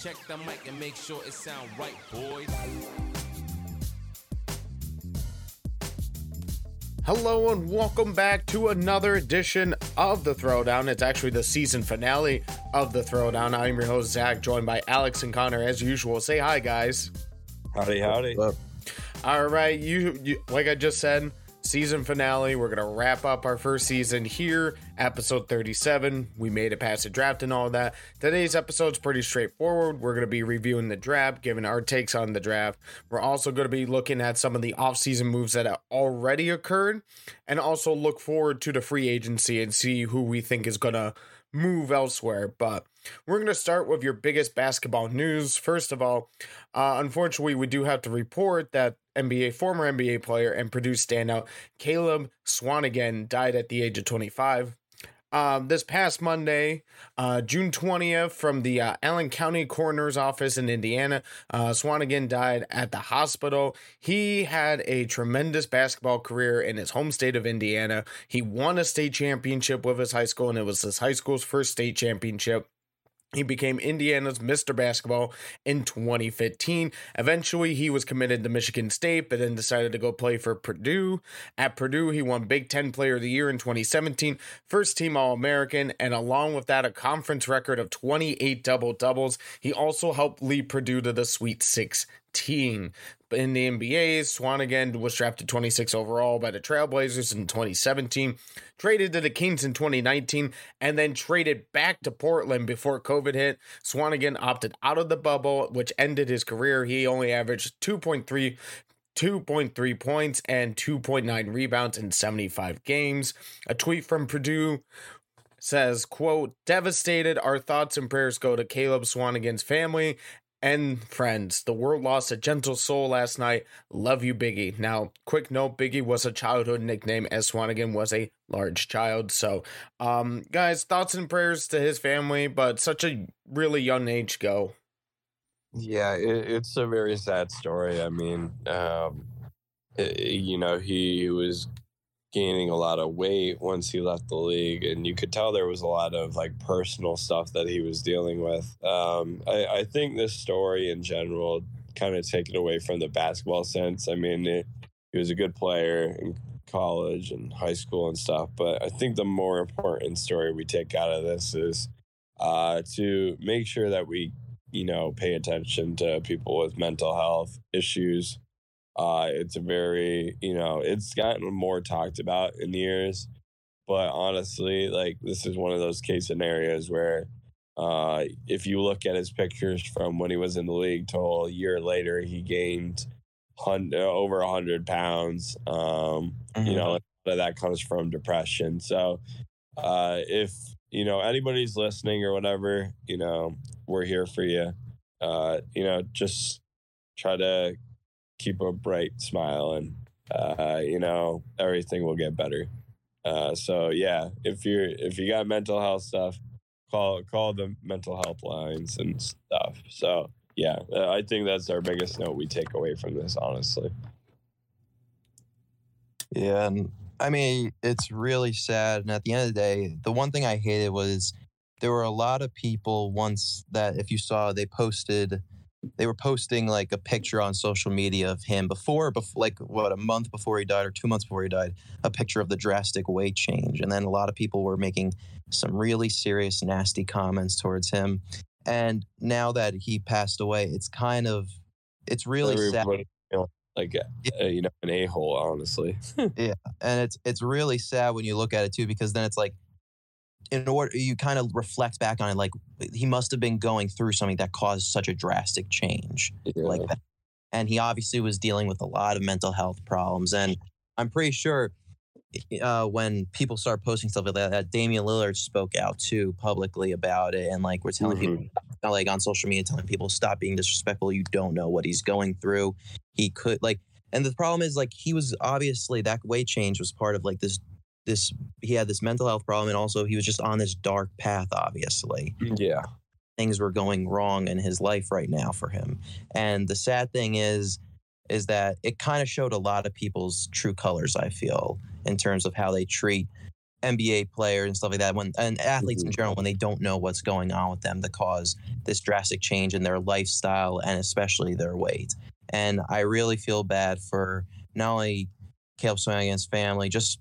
Check the mic and make sure it sound right, boys. Hello and welcome back to another edition of the Throwdown. It's actually the season finale of the Throwdown. I'm your host Zach, joined by Alex and Connor as usual. Say hi, guys. Howdy, howdy. All right, you, you like I just said, season finale. We're gonna wrap up our first season here, episode 37. We made it past the draft and all of that. Today's episode's pretty straightforward. We're gonna be reviewing the draft, giving our takes on the draft. We're also gonna be looking at some of the off-season moves that have already occurred, and also look forward to the free agency and see who we think is gonna move elsewhere. But we're going to start with your biggest basketball news. First of all, uh, unfortunately, we do have to report that NBA former NBA player and Purdue standout Caleb Swanigan died at the age of 25. Um, this past Monday, uh, June 20th, from the uh, Allen County Coroner's Office in Indiana, uh, Swanigan died at the hospital. He had a tremendous basketball career in his home state of Indiana. He won a state championship with his high school, and it was his high school's first state championship. He became Indiana's Mr. Basketball in 2015. Eventually, he was committed to Michigan State, but then decided to go play for Purdue. At Purdue, he won Big Ten Player of the Year in 2017, first team All American, and along with that, a conference record of 28 double doubles. He also helped lead Purdue to the Sweet 16. In the NBA, Swanigan was drafted 26 overall by the Trailblazers in 2017, traded to the Kings in 2019, and then traded back to Portland before COVID hit. Swanigan opted out of the bubble, which ended his career. He only averaged 2.3 2.3 points and 2.9 rebounds in 75 games. A tweet from Purdue says, quote, devastated, our thoughts and prayers go to Caleb Swanigan's family and friends. The world lost a gentle soul last night. Love you, Biggie. Now, quick note Biggie was a childhood nickname, as Swanigan was a large child. So, um, guys, thoughts and prayers to his family, but such a really young age go. Yeah, it, it's a very sad story. I mean, um, it, you know, he was gaining a lot of weight once he left the league, and you could tell there was a lot of like personal stuff that he was dealing with. Um, I, I think this story in general kind of taken away from the basketball sense. I mean, it, he was a good player in college and high school and stuff, but I think the more important story we take out of this is uh, to make sure that we, you know, pay attention to people with mental health issues uh, it's a very, you know, it's gotten more talked about in years. But honestly, like this is one of those case scenarios where uh, if you look at his pictures from when he was in the league till a year later, he gained hundred, over 100 pounds. Um, mm-hmm. You know, that comes from depression. So uh, if, you know, anybody's listening or whatever, you know, we're here for you. Uh, you know, just try to keep a bright smile and uh, you know everything will get better. Uh, so yeah if you're if you got mental health stuff call call the mental health lines and stuff. So yeah uh, i think that's our biggest note we take away from this honestly. Yeah and i mean it's really sad and at the end of the day the one thing i hated was there were a lot of people once that if you saw they posted they were posting like a picture on social media of him before, before like what a month before he died or two months before he died, a picture of the drastic weight change, and then a lot of people were making some really serious, nasty comments towards him. And now that he passed away, it's kind of it's really Everybody, sad. like uh, you know an a hole, honestly. yeah, and it's it's really sad when you look at it too, because then it's like in order you kind of reflect back on it like he must have been going through something that caused such a drastic change yeah. like that and he obviously was dealing with a lot of mental health problems and i'm pretty sure uh, when people start posting stuff like that, Damian Lillard spoke out too publicly about it, and like we're telling mm-hmm. people, like on social media, telling people stop being disrespectful. You don't know what he's going through. He could like, and the problem is like he was obviously that weight change was part of like this this he had this mental health problem and also he was just on this dark path obviously yeah things were going wrong in his life right now for him and the sad thing is is that it kind of showed a lot of people's true colors i feel in terms of how they treat NBA players and stuff like that when and athletes in Mhm. general when they don't know what's going on with them to cause this drastic change in their lifestyle and especially their weight. And I really feel bad for not only Caleb Swanigan's family, just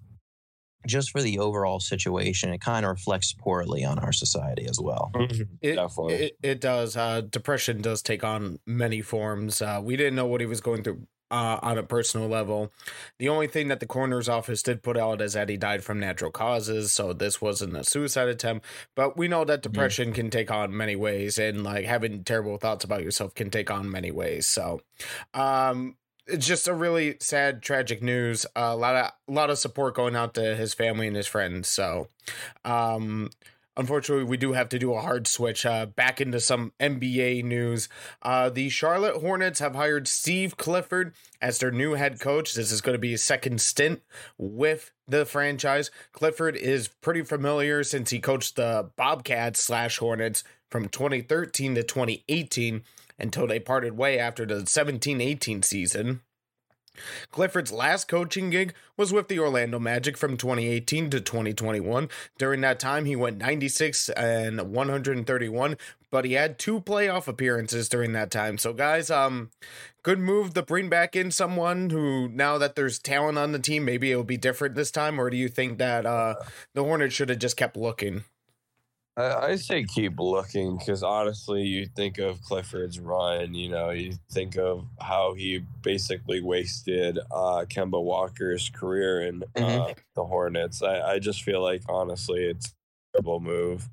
just for the overall situation. It kind of reflects poorly on our society as well. It, Definitely. It, it does. Uh, depression does take on many forms. Uh, we didn't know what he was going through uh, on a personal level. The only thing that the coroner's office did put out is that he died from natural causes. So this wasn't a suicide attempt. But we know that depression can take on many ways, and like having terrible thoughts about yourself can take on many ways. So, um, it's just a really sad, tragic news. a lot of a lot of support going out to his family and his friends. So, um, unfortunately, we do have to do a hard switch uh, back into some NBA news. Uh, the Charlotte Hornets have hired Steve Clifford as their new head coach. This is going to be his second stint with the franchise. Clifford is pretty familiar since he coached the Bobcats slash Hornets from 2013 to 2018 until they parted way after the 17 18 season. Clifford's last coaching gig was with the Orlando Magic from 2018 to 2021. During that time, he went 96 and 131, but he had two playoff appearances during that time. So, guys, um, good move to bring back in someone who, now that there's talent on the team, maybe it'll be different this time. Or do you think that uh, the Hornets should have just kept looking? I, I say keep looking because honestly, you think of Clifford's run. You know, you think of how he basically wasted uh, Kemba Walker's career in uh, Mhm. the Hornets. I, I just feel like honestly, it's a terrible move.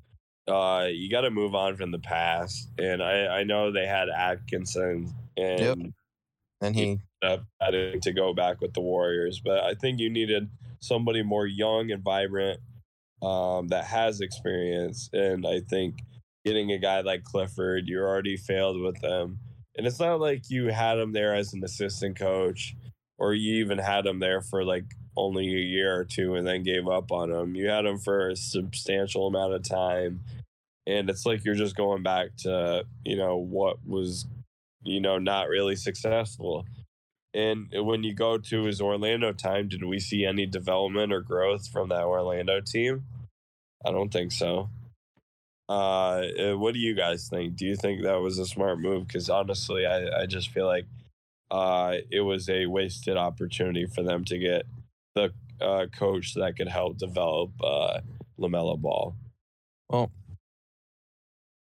Uh, you got to move on from the past, and I, I know they had Atkinson and And he up having to go back with the Warriors, but I think you needed somebody more young and vibrant um, that has experience. And I think getting a guy like Clifford, you already failed with them. And it's not like you had him there as an assistant coach or you even had him there for like only a year or two and then gave up on him. You had him for a substantial amount of time. And it's like you're just going back to, you know, what was, you know, not really successful. And when you go to his Orlando time, did we see any development or growth from that Orlando team? I don't think so. Uh, uh, what do you guys think? Do you think that was a smart move? Because honestly, I, I just feel like uh, it was a wasted opportunity for them to get the uh, coach that could help develop uh, LaMelo Ball. Well,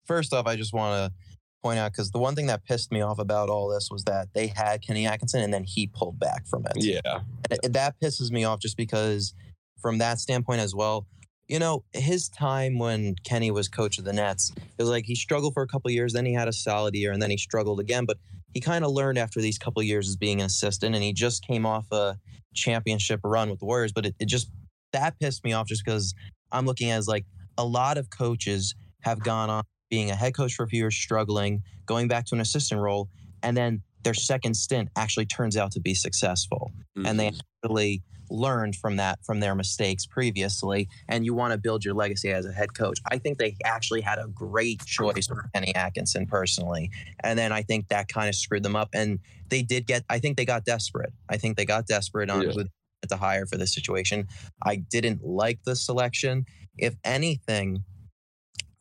first off, I just want to point out because the one thing that pissed me off about all this was that they had Kenny Atkinson and then he pulled back from it. Yeah, And it- that pisses me off just because, from that standpoint as well, you know, his time when Kenny was coach of the Nets, it was like he struggled for a couple years, then he had a solid year, and then he struggled again. But he kind of learned after these couple years as being an assistant, and he just came off a championship run with the Warriors. But it, it just that pissed me off just because I'm looking as like a lot of coaches have gone on being a head coach for a few years, struggling, going back to an assistant role, and then their second stint actually turns out to be successful. And they Mhm. actually learned from that from their mistakes previously and you want to build your legacy as a head coach. I think they actually had a great choice with kenny atkinson personally and then i think that kind of screwed them up and they did get i think they got desperate. I think they got desperate on Yeah. to hire for this situation. I didn't like the selection. If anything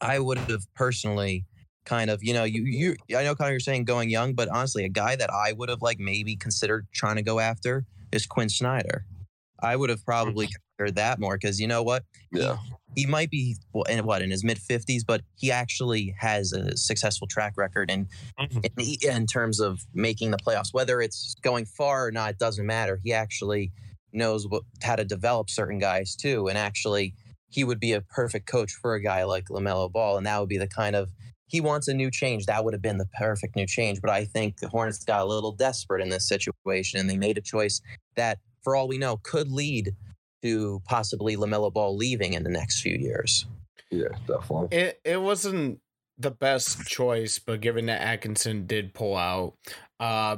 i would have personally kind of you know you you i know kind of you're saying going young but honestly a guy that i would have like maybe considered trying to go after is quinn snyder. I would have hmm. probably considered that more because you know what? Yeah, he might be well, in what in his mid 50s but he actually has a successful track record and in, hmm. in terms of making the playoffs. Whether it's going far or not it doesn't matter. He actually knows what, how to develop certain guys too and actually he would be a perfect coach for a guy like LaMelo Ball and that would be the kind of he wants a new change that would have been the perfect new change but I think the Hornets got a little desperate in this situation and they made a choice that for all we know could lead to possibly LaMelo Ball leaving in the next few years. yeah, definitely. It it wasn't the best choice, but given that Atkinson did pull out, uh,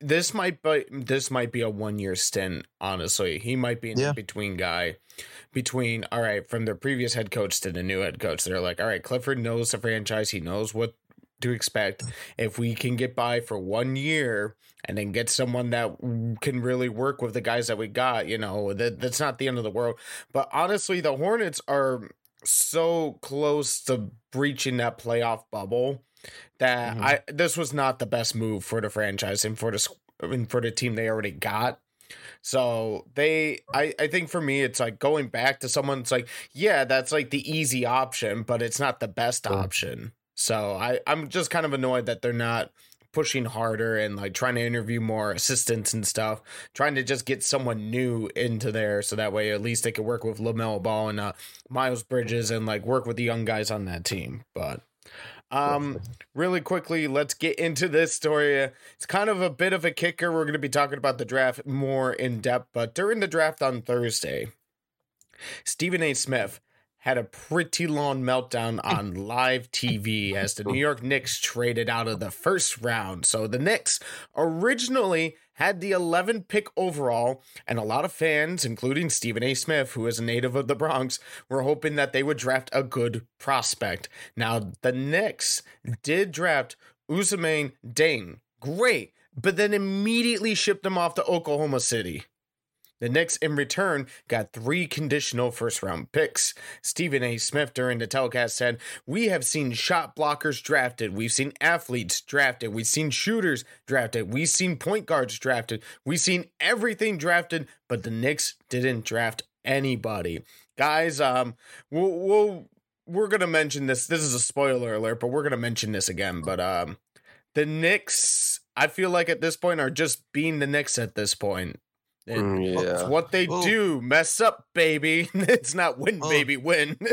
this might be this might be a one year stint. Honestly, he might be an Yeah. in between guy between all right from their previous head coach to the new head coach. They're like, all right, Clifford knows the franchise. He knows what to expect if we can get by for one year and then get someone that can really work with the guys that we got. You know, that that's not the end of the world. But honestly, the Hornets are so close to breaching that playoff bubble that Mhm. I this was not the best move for the franchise and for the and for the team they already got. So they I I think for me it's like going back to someone it's like yeah that's like the easy option but it's not the best Sure. option. So I I'm just kind of annoyed that they're not pushing harder and like trying to interview more assistants and stuff, trying to just get someone new into there so that way at least they could work with Lamelo Ball and uh, Miles Bridges and like work with the young guys on that team. But um really quickly, let's get into this story. It's kind of a bit of a kicker. We're going to be talking about the draft more in depth, but during the draft on Thursday, Stephen A. Smith had a pretty long meltdown on live TV as the New York Knicks traded out of the first round. So the Knicks originally had the 11th pick overall, and a lot of fans, including Stephen A. Smith, who is a native of the Bronx, were hoping that they would draft a good prospect. Now, the Knicks did draft Ousmane Dieng. Great. But then immediately shipped him off to Oklahoma City. The Knicks, in return, got three conditional first round picks. Stephen A. Smith during the telecast said, We have seen shot blockers drafted. We've seen athletes drafted. We've seen shooters drafted. We've seen point guards drafted. We've seen everything drafted, but the Knicks didn't draft anybody. Guys, um, we'll, we'll we're gonna mention this. This is a spoiler alert, but we're gonna mention this again. But um, the Knicks, I feel like at this point are just being the Knicks at this point. It- Mm, It's yeah. what they Well- do. Mess up, baby. it's not win, Well- baby, win.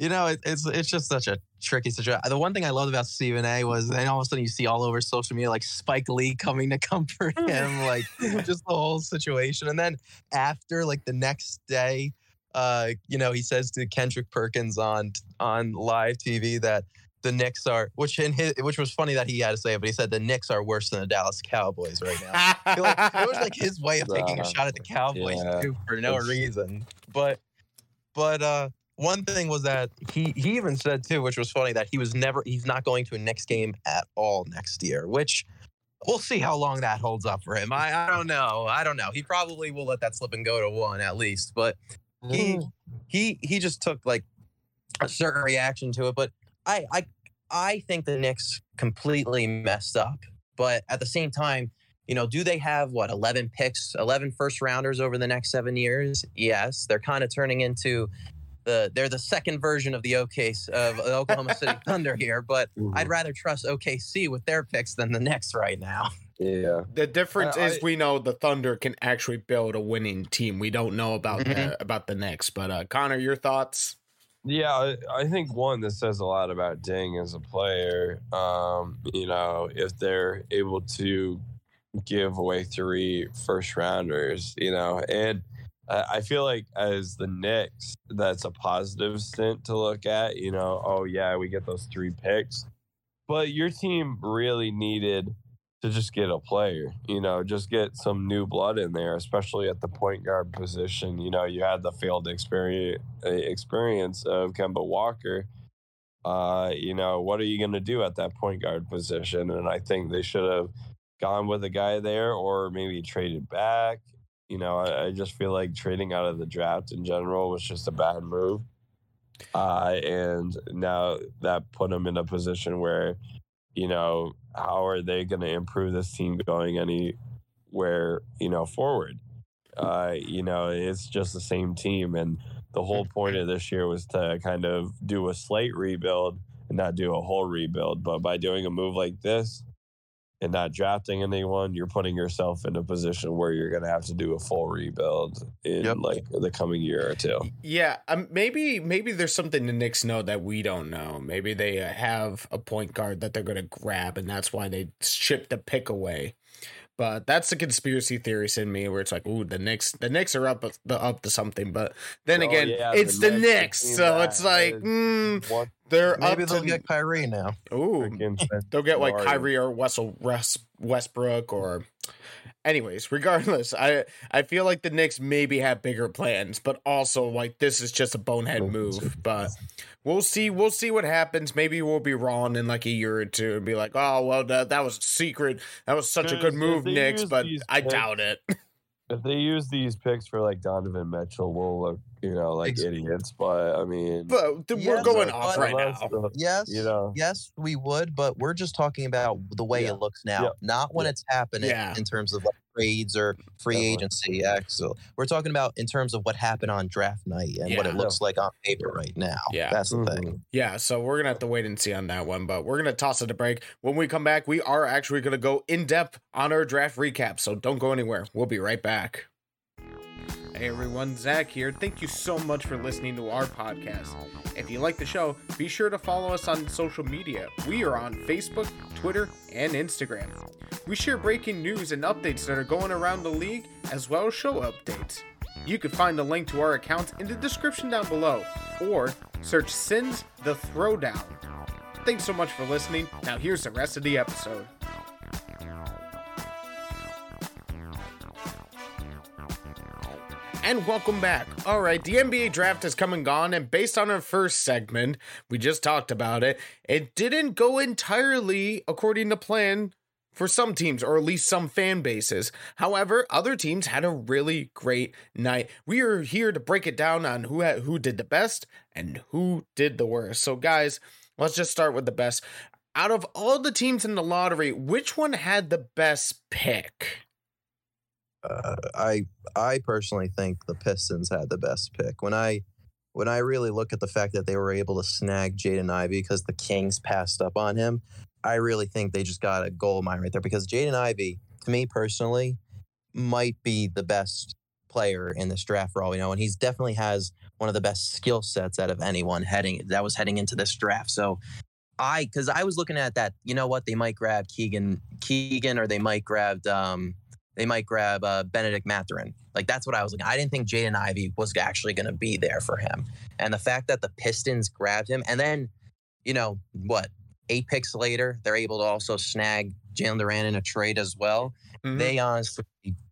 You know, it, it's it's just such a tricky situation. The one thing I loved about Stephen A. was then all of a sudden you see all over social media like Spike Lee coming to comfort him, like just the whole situation. And then after, like the next day, uh, you know, he says to Kendrick Perkins on on live TV that the Knicks are, which in his, which was funny that he had to say it, but he said the Knicks are worse than the Dallas Cowboys right now. Like it was like his way of taking a shot at the Cowboys yeah. too for no reason. But but uh one thing was that he he even said too, which was funny, that he was never he's not going to a Knicks game at all next year, which we'll see how long that holds up for him. I, I don't know. I don't know. He probably will let that slip and go to one at least, but he he he just took like a certain reaction to it. But I I I think the Knicks completely messed up. But at the same time, you know, do they have what 11 picks, 11 first rounders over the next seven years? Yes, they're kind of turning into the they're the second version of the OK of Oklahoma City Thunder here. But. I'd rather trust OKC with their picks than the Knicks right now. yeah. the difference I- is I- we know the Thunder can actually build a winning team. We don't know about Mhm. the, about the Knicks. But uh, Connor, your thoughts? Yeah, I, think one that says a lot about Dieng as a player. Um, you know, if they're able to give away three first rounders, you know, and I I feel like as the Knicks, that's a positive stint to look at. You know, oh yeah, we get those three picks, but your team really needed to just get a player. You know, just get some new blood in there, especially at the point guard position. You know, you had the failed experience experience of Kemba Walker. Uh, you know, what are you going to do at that point guard position? And I think they should have gone with a guy there or maybe traded back. You know, I, I just feel like trading out of the draft in general was just a bad move. Uh, and now that put them in a position where, you know, how are they going to improve this team going anywhere, you know, forward? Uh, you know, it's just the same team. And the whole point of this year was to kind of do a slight rebuild and not do a whole rebuild. But by doing a move like this and not drafting anyone, you're putting yourself in a position where you're going to have to do a full rebuild in Yep. like the coming year or two. Yeah, um, maybe maybe there's something the Knicks know that we don't know. Maybe they uh, have a point guard that they're going to grab, and that's why they shipped the pick away. But that's the conspiracy theorist in me, where it's like, ooh, the Knicks, the Knicks are up the up to something. But then Oh, again, yeah, it's the Knicks, Knicks, so that it's like, is mm, One, they're Maybe up they'll to, get Kyrie now. Ooh, they'll get like Mario. Kyrie or Wessel West, Westbrook or. Anyways, regardless, I I feel like the Knicks maybe have bigger plans, but also like this is just a bonehead move. But we'll see. We'll see what happens. Maybe we'll be wrong in like a year or two and be like, oh well, that that was a secret. That was such a good move, they Knicks. But I doubt it. If they use these picks for like Donovan Mitchell, we'll look, you know, like Ex- idiots. But I mean, But th- we're Yes, going off right now. the- Yes, you know, yes, we would, but we're just talking about the way Yeah. it looks now, Yeah. not when Yeah. it's happening Yeah. in terms of like trades or free Definitely. agency. So we're talking about in terms of what happened on draft night and what it looks like on paper right now. Yeah. that's the Mhm. thing. Yeah, so we're gonna have to wait and see on that one, but we're gonna toss it a break. When we come back, we are actually gonna go in depth on our draft recap. So don't go anywhere. We'll be right back. Hey everyone, Zach here. Thank you so much for listening to our podcast. If you like the show, be sure to follow us on social media. We are on Facebook, Twitter, and Instagram. We share breaking news and updates that are going around the league, as well as show updates. You can find a link to our accounts in the description down below, or search Sins the Throwdown. Thanks so much for listening. Now here's the rest of the episode. And welcome back. All right, the NBA draft has come and gone, and based on our first segment, we just talked about it, it didn't go entirely according to plan for some teams, or at least some fan bases. However, other teams had a really great night. We are here to break it down on who had, who did the best and who did the worst. So, guys, let's just start with the best. Out of all the teams in the lottery, which one had the best pick? Uh, I I personally think the Pistons had the best pick. When I when I really look at the fact that they were able to snag Jaden Ivey because the Kings passed up on him, I really think they just got a gold mine right there. Because Jaden Ivey, to me personally, might be the best player in this draft for all we know, and he's definitely has one of the best skill sets out of anyone heading that was heading into this draft. So. I because I was looking at that, you know what? They might grab Keegan, Keegan, or they might grab um, they might grab uh, Bennedict Mathurin. Like that's what I was looking. I didn't think Jaden Ivey was actually going to be there for him, and the fact that the Pistons grabbed him, and then, you know what, eight picks later, they're able to also snag Jalen Duren in a trade as well. Mhm. They honestly,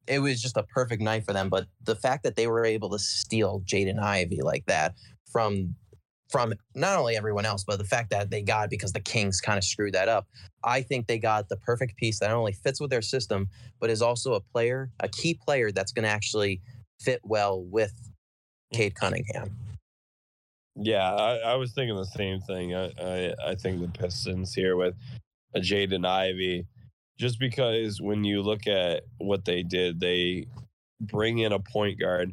it was just a perfect night for them. But the fact that they were able to steal Jaden Ivey like that from from not only everyone else, but the fact that they got because the Kings kind of screwed that up. I think they got the perfect piece that not only fits with their system, but is also a player, a key player that's going to actually fit well with Cade Cunningham. yeah, I, I was thinking the same thing. I, I, I think the Pistons here with Jaden Ivey, just because when you look at what they did, they bring in a point guard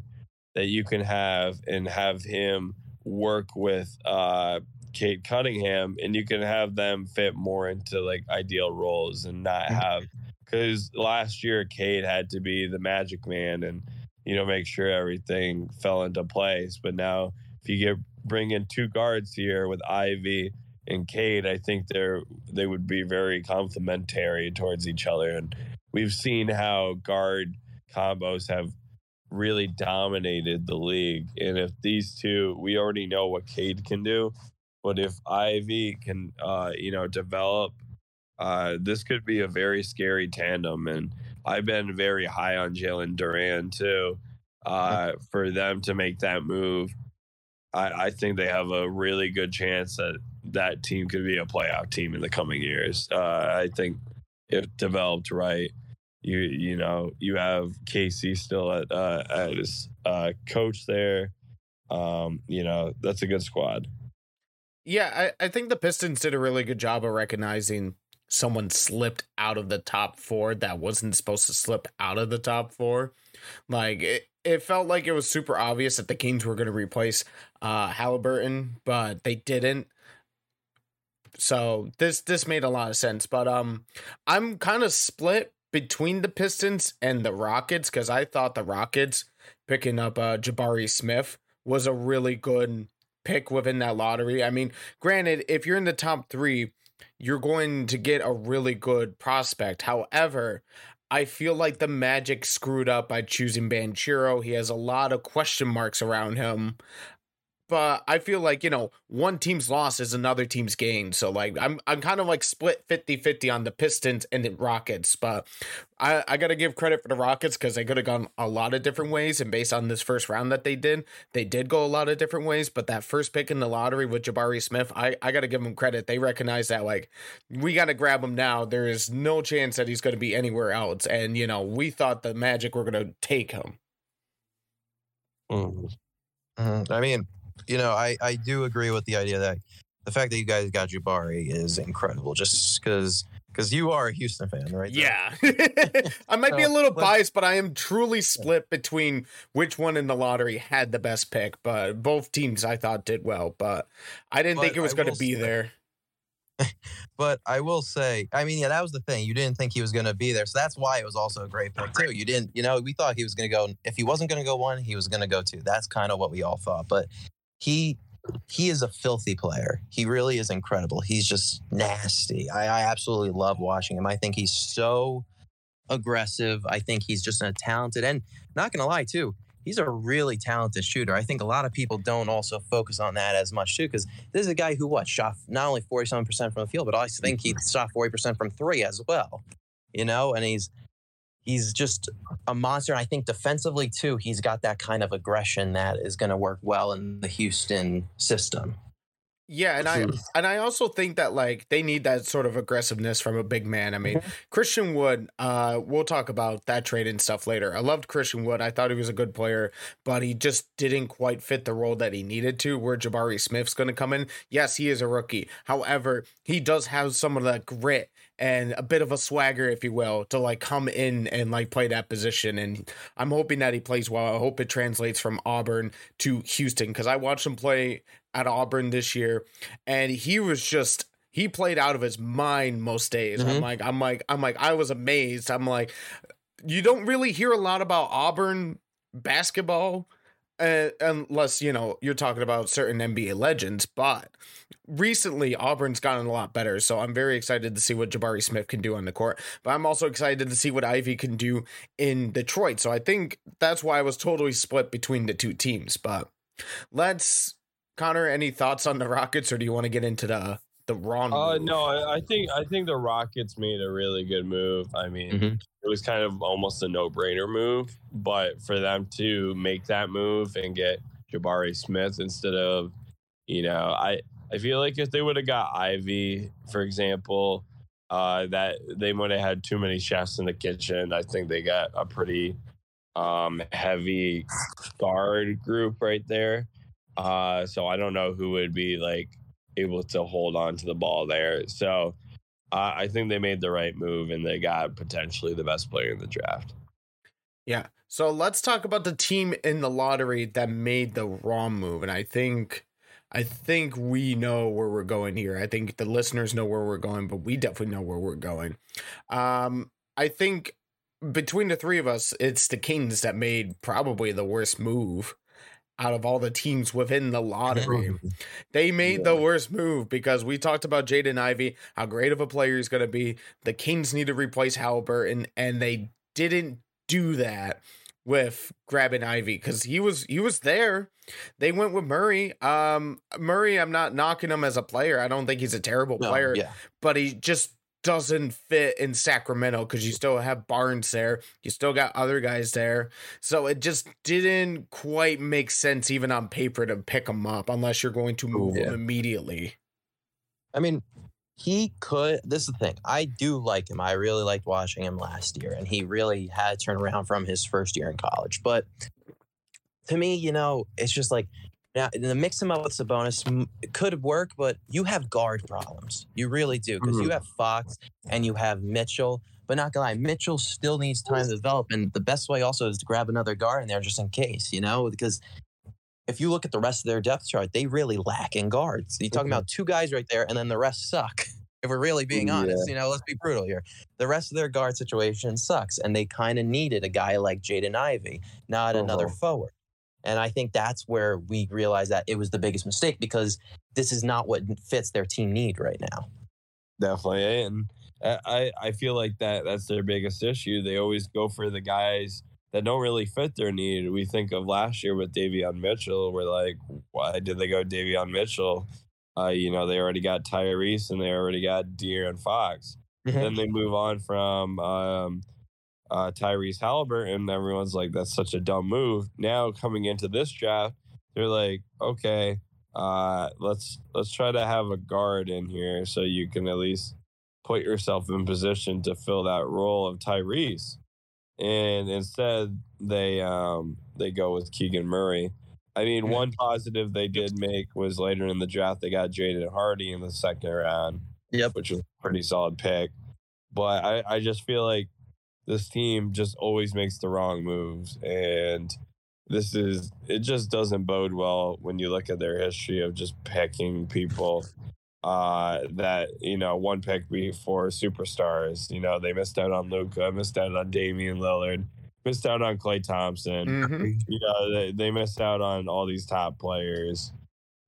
that you can have and have him work with uh Cade Cunningham and you can have them fit more into like ideal roles and not have because last year Cade had to be the magic man and you know make sure everything fell into place. But now if you get bring in two guards here with Ivey and Cade, I think they're they would be very complementary towards each other. And we've seen how guard combos have really dominated the league. And if these two, we already know what Cade can do, but if Ivey can, uh, you know, develop, uh, this could be a very scary tandem. And I've been very high on Jalen Duren too. Uh, for them to make that move, I, I think they have a really good chance that that team could be a playoff team in the coming years. Uh, I think if developed right, you you know you have Casey still at uh, at his uh, coach there. Um, you know that's a good squad. Yeah, I, I think the Pistons did a really good job of recognizing someone slipped out of the top four that wasn't supposed to slip out of the top four. Like it, it felt like it was super obvious that the Kings were going to replace uh, Halliburton, but they didn't. So this this made a lot of sense. But um, I'm kind of split between the Pistons and the Rockets because I thought the Rockets picking up uh, Jabari Smith was a really good pick within that lottery. I mean, granted, if you're in the top three, you're going to get a really good prospect. However, I feel like the Magic screwed up by choosing Banchero. He has a lot of question marks around him. I feel like, you know, one team's loss is another team's gain. So like I'm I'm kind of like split 50-50 on the Pistons and the Rockets, but I, I gotta give credit for the Rockets because they could have gone a lot of different ways. And based on this first round that they did, they did go a lot of different ways. But that first pick in the lottery with Jabari Smith, I, I gotta give them credit. They recognize that like we gotta grab him now. There is no chance that he's gonna be anywhere else. And you know, we thought the Magic were gonna take him. Mhm. I mean, you know, I, I do agree with the idea that the fact that you guys got Jabari is incredible just because because you are a Houston fan, right? Yeah. I might be a little biased, but I am truly split between which one in the lottery had the best pick. But both teams I thought did well, but I didn't think it was going to be say- there. But I will say, I mean, yeah, that was the thing. You didn't think he was going to be there. So that's why it was also a great pick, too. You didn't, you know, we thought he was going to go, if he wasn't going to go one, he was going to go two. That's kind of what we all thought. But he, he is a filthy player. He really is incredible. He's just nasty. I, I absolutely love watching him. I think he's so aggressive. I think he's just a talented and not going to lie, too. He's a really talented shooter. I think a lot of people don't also focus on that as much too, because this is a guy who what shot not only forty seven percent from the field, but I think he mm-hmm. shot forty percent from three as well. You know, and he's he's just a monster. And I think defensively too, he's got that kind of aggression that is going to work well in the Houston system. Yeah, and I and I also think that like they need that sort of aggressiveness from a big man. I mean, Christian Wood, uh, we'll talk about that trade and stuff later. I loved Christian Wood. I thought he was a good player, but he just didn't quite fit the role that he needed to. Where Jabari Smith's going to come in. Yes, he is a rookie. However, he does have some of that grit and a bit of a swagger, if you will, to like come in and like play that position. And I'm hoping that he plays well. I hope it translates from Auburn to Houston because I watched him play at Auburn this year, and he was just he played out of his mind most days. I'm Mhm. like, I'm like, I'm like, I was amazed. I'm like, you don't really hear a lot about Auburn basketball. Unless you know you're talking about certain NBA legends, but recently Auburn's gotten a lot better, so I'm very excited to see what Jabari Smith can do on the court. But I'm also excited to see what Ivey can do in Detroit. So I think that's why I was totally split between the two teams. But let's Connor, any thoughts on the Rockets, or do you want to get into the the wrong? Uh, move? no, I, I think I think the Rockets made a really good move. I mean, Mhm. it was kind of almost a no-brainer move, but for them to make that move and get Jabari Smith instead of, you know, I I feel like if they would have got Ivey, for example, uh, that they might have had too many chefs in the kitchen. I think they got a pretty um, heavy guard group right there. Uh, so I don't know who would be like able to hold on to the ball there. So uh, I think they made the right move and they got potentially the best player in the draft. Yeah. So let's talk about the team in the lottery that made the wrong move. And I think I think we know where we're going here. I think the listeners know where we're going, but we definitely know where we're going. Um, I think between the three of us, it's the Kings that made probably the worst move out of all the teams within the lottery. They made the worst move because we talked about Jaden Ivey, how great of a player he's going to be. The Kings need to replace Halliburton, and they didn't do that with grabbing Ivey because he was he was there. They went with Murray. Um, Murray, I'm not knocking him as a player. I don't think he's a terrible No, player, yeah. but he just doesn't fit in Sacramento because you still have Barnes there. You still got other guys there. So it just didn't quite make sense, even on paper, to pick him up unless you're going to move Yeah. him immediately. I mean, he could. This is the thing. I do like him. I really liked watching him last year, and he really had turned around from his first year in college. But to me, you know, it's just like now the mix him up with Sabonis could work, but you have guard problems. You really do because you have Fox and you have Mitchell. But not gonna lie, Mitchell still needs time to develop, and the best way also is to grab another guard in there just in case, you know, because if you look at the rest of their depth chart, they really lack in guards. You're talking Mhm. about two guys right there, and then the rest suck. If we're really being honest, you know, let's be brutal here. The rest of their guard situation sucks, and they kind of needed a guy like Jaden Ivey, not another Uh-huh. forward. And I think that's where we realized that it was the biggest mistake because this is not what fits their team need right now. Definitely. And I, I feel like that that's their biggest issue. They always go for the guys that don't really fit their need. We think of last year with Davion Mitchell. We're like, why did they go Davion Mitchell? Uh, you know, they already got Tyrese and they already got De'Aaron Fox. Mhm. Then they move on from um, uh, Tyrese Halliburton, everyone's like, that's such a dumb move. Now coming into this draft, they're like, okay, uh, let's let's try to have a guard in here so you can at least put yourself in position to fill that role of Tyrese. And instead, they um, they go with Keegan Murray. I mean, one positive they did make was later in the draft they got Jaden Hardy in the second round Yep. which was a pretty solid pick. But I, I just feel like this team just always makes the wrong moves. And this is, it just doesn't bode well when you look at their history of just picking people uh, that, you know, one pick before superstars. You know, they missed out on Luka, missed out on Damian Lillard, missed out on Klay Thompson Mhm. you know they, they missed out on all these top players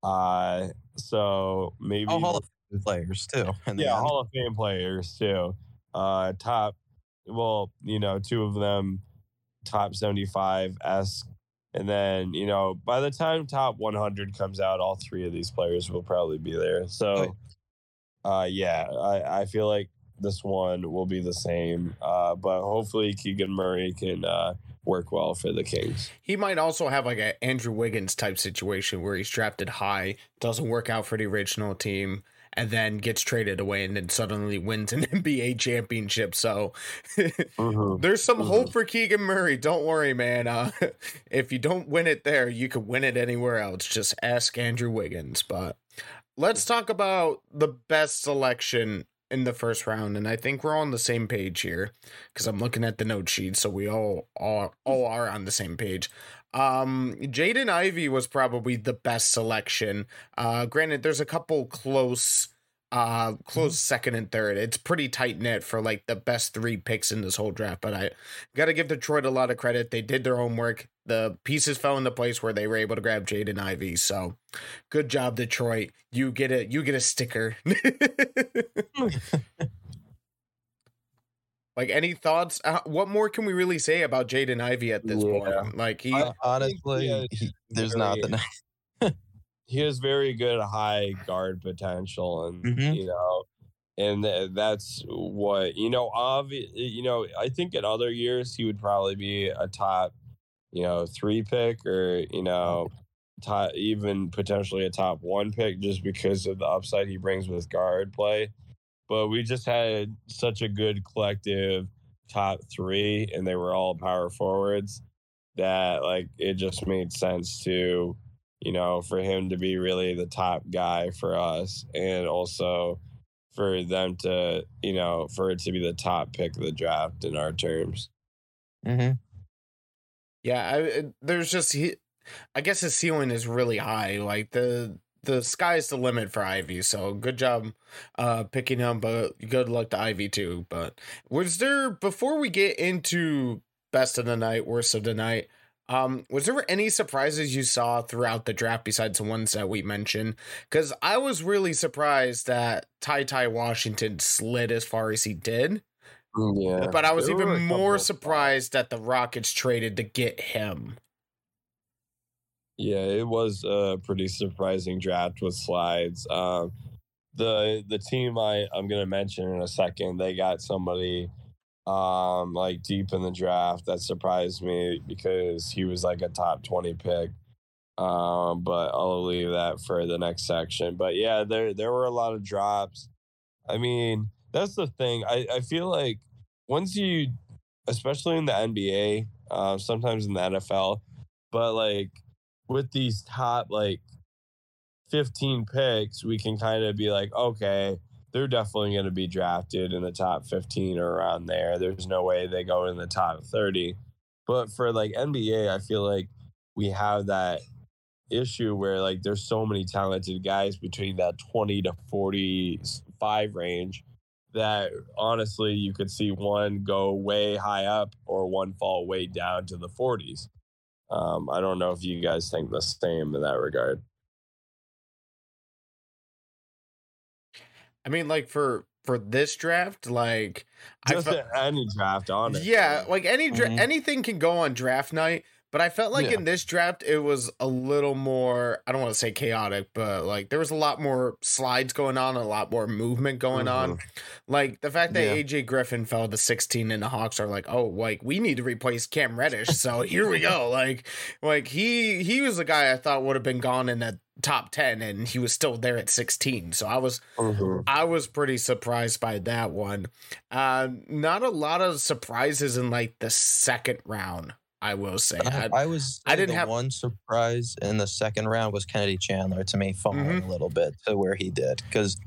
uh so maybe Oh, Hall of Fame players too. yeah hall of fame players too uh top well you know two of them top 75 esque and then you know by the time top 100 comes out all three of these players will probably be there. So uh yeah i i feel like this one will be the same uh but hopefully keegan murray can uh work well for the kings. He might also have like a Andrew Wiggins type situation where he's drafted high, doesn't work out for the original team, and then gets traded away and then suddenly wins an NBA championship. So Mhm. there's some Mhm. hope for Keegan Murray. Don't worry, man. Uh, if you don't win it there, you could win it anywhere else. Just ask Andrew Wiggins. But let's talk about the best selection in the first round, and I think we're on the same page here because I'm looking at the note sheet, so we all are all are on the same page. Um, Jaden Ivey was probably the best selection. Uh, granted, there's a couple close, uh, close second and third. It's pretty tight knit for like the best three picks in this whole draft. But I got to give Detroit a lot of credit. They did their homework. The pieces fell into place where they were able to grab Jaden Ivey. So, good job, Detroit. You get a you get a sticker. like any thoughts? Uh, what more can we really say about Jaden Ivey at this Yeah. point? Like he. I- Honestly, yeah, he- there's very- nothing. he has very good high guard potential and Mhm. you know and th- that's what you know obvi- you know i think in other years he would probably be a top you know three pick or you know top even potentially a top one pick just because of the upside he brings with guard play but we just had such a good collective top three and they were all power forwards that like it just made sense to you know, for him to be really the top guy for us and also for them to, you know, for it to be the top pick of the draft in our terms. mm-hmm. Yeah, I, there's just he. I guess his ceiling is really high. Like the the sky's the limit for Ivey. So good job uh picking him, but good luck to Ivey too. But was there before we get into best of the night, worst of the night? Um, was there any surprises you saw throughout the draft besides the ones that we mentioned? Because I was really surprised that Ty Ty Washington slid as far as he did. Yeah. But I was even more surprised that the Rockets traded to get him. Yeah, it was a pretty surprising draft with slides. Um, the the team I I'm gonna mention in a second, they got somebody um like deep in the draft that surprised me because he was like a top 20 pick. Um, but I'll leave that for the next section. But yeah, there there were a lot of drops. I mean, that's the thing. I, I feel like once you especially in the NBA, uh, sometimes in the NFL, but like with these top like 15 picks, we can kind of be like, okay, they're definitely going to be drafted in the top 15 or around there. There's no way they go in the top 30. But for like NBA, I feel like we have that issue where like there's so many talented guys between that 20 to 45 range that honestly you could see one go way high up or one fall way down to the 40s. Um, I don't know if you guys think the same in that regard. I mean, like for for this draft. Like, Just I felt, any draft on it. yeah, like any dra- Mhm. anything can go on draft night. But I felt like Yeah. in this draft, it was a little more, I don't want to say chaotic, but like there was a lot more slides going on, a lot more movement going on. Like the fact that Yeah. AJ Griffin fell to 16 and the Hawks are like, oh, like we need to replace Cam Reddish. So here we go. Like, like he he was a guy I thought would have been gone in the top 10 and he was still there at 16. So I was Mhm. I was pretty surprised by that one. Uh not a lot of surprises in like the second round, I will say. I, I, I was. I didn't have- one surprise in the second round was Kennedy Chandler to me falling Mhm. a little bit to where he did because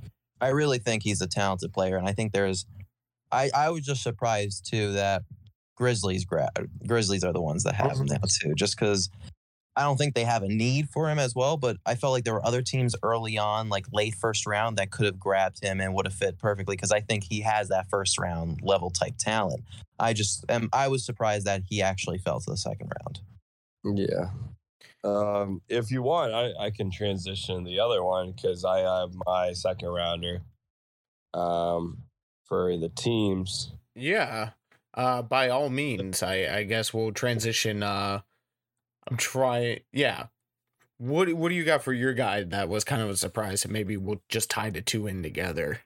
I really think he's a talented player and I think there's. I I was just surprised too that Grizzlies gra- Grizzlies are the ones that have him now too just because. I don't think they have a need for him as well, but I felt like there were other teams early on, like late first round, that could have grabbed him and would have fit perfectly because I think he has that first round level type talent. I just am I was surprised that he actually fell to the second round. Yeah. Um, if you want, I, I can transition the other one because I have my second rounder um, for the teams. yeah. Uh by all means, I I guess we'll transition uh I'm trying yeah. What what do you got for your guy that was kind of a surprise and maybe we'll just tie the two in together.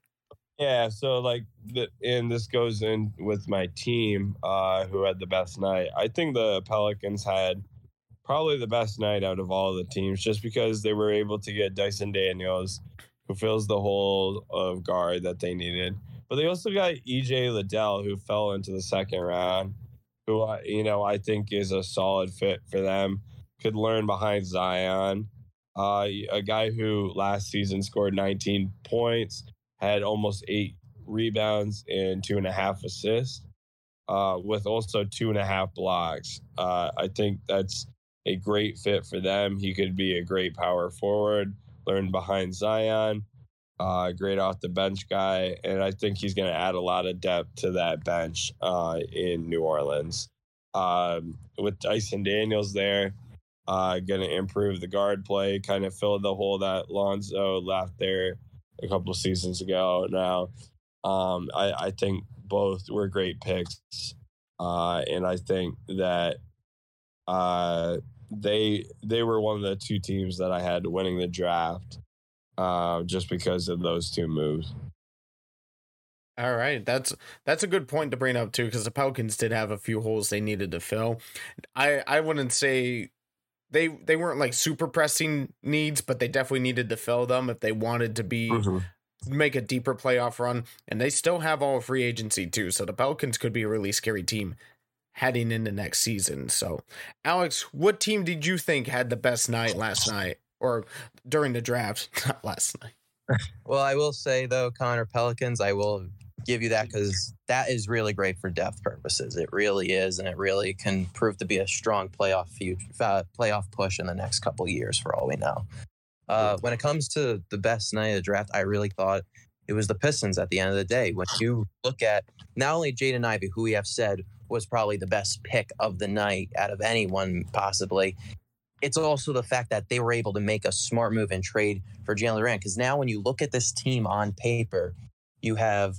Yeah, so like, the, and this goes in with my team, uh, who had the best night. I think the Pelicans had probably the best night out of all the teams, just because they were able to get Dyson Daniels, who fills the hole of guard that they needed. But they also got EJ Liddell, who fell into the second round, who I- you know I think is a solid fit for them. Could learn behind Zion, uh, a guy who last season scored 19 points had almost eight rebounds and two and a half assists, uh, with also two and a half blocks. Uh, I think that's a great fit for them. He could be a great power forward, learn behind Zion, uh, great off the bench guy, and I think he's going to add a lot of depth to that bench uh, in New Orleans. Um, with Dyson Daniels there, uh, going to improve the guard play, kind of fill the hole that Lonzo left there a couple seasons ago now. Um, I, I think both were great picks. Uh, and I think that uh, they they were one of the two teams that I had winning the draft uh, just because of those two moves. All right, that's that's a good point to bring up too, because the Pelicans did have a few holes they needed to fill. I I wouldn't say they they weren't like super pressing needs, but they definitely needed to fill them if they wanted to be make a deeper playoff run. And they still have all free agency too, so the Pelicans could be a really scary team heading into next season. So, Alex, what team did you think had the best night last night or during the draft? Not last night. Well, I will say though, Connor Pelicans, I will give you that because that is really great for depth purposes. It really is, and it really can prove to be a strong playoff future, uh, playoff push in the next couple years, for all we know. Uh, when it comes to the best night of the draft, I really thought it was the Pistons at the end of the day. When you look at not only Jaden Ivey, who we have said was probably the best pick of the night out of anyone possibly, it's also the fact that they were able to make a smart move and trade for Jalen Duren. Because now, when you look at this team on paper, you have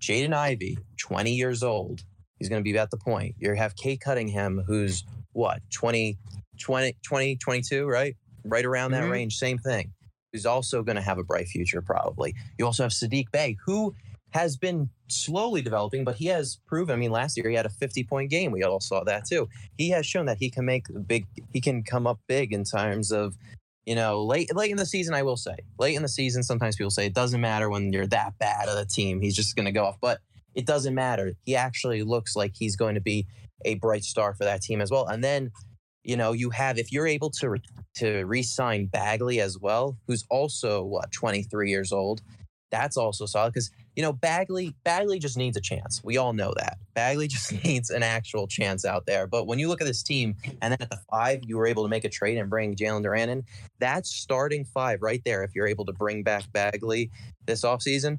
Jaden Ivey, 20 years old. He's going to be at the point. You have Cade Cunningham, who's what, 20, 20, 20 22, right? Right around that Mhm. range. Same thing. Who's also going to have a bright future, probably. You also have Sadiq Bey, who has been slowly developing, but he has proven. I mean, last year he had a 50 point game. We all saw that too. He has shown that he can make big, he can come up big in terms of, you know, late late in the season. I will say, late in the season, sometimes people say it doesn't matter when you're that bad of a team. He's just going to go off, but it doesn't matter. He actually looks like he's going to be a bright star for that team as well. And then, you know, you have if you're able to to re-sign Bagley as well, who's also what 23 years old. That's also solid because you know Bagley Bagley just needs a chance. We all know that Bagley just needs an actual chance out there. But when you look at this team, and then at the five, you were able to make a trade and bring Jalen Duren in. That's starting five right there. If you're able to bring back Bagley this offseason,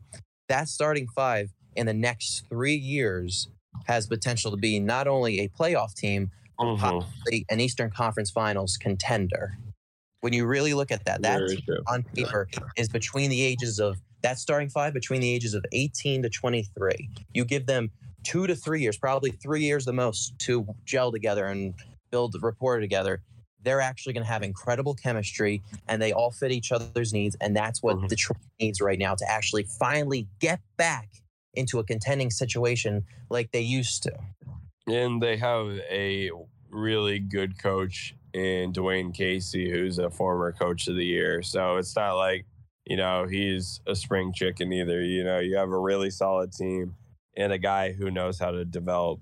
that starting five in the next three years has potential to be not only a playoff team, Mhm. possibly an Eastern Conference Finals contender. When you really look at that, that on paper is between the ages of that starting five between the ages of 18 to 23. You give them two to three years, probably three years the most, to gel together and build the rapport together. They're actually going to have incredible chemistry and they all fit each other's needs. And that's what Mhm. Detroit needs right now to actually finally get back into a contending situation like they used to. And they have a really good coach in Dwane Casey, who's a former coach of the year. So it's not like, you know, he's a spring chicken either. You know, you have a really solid team and a guy who knows how to develop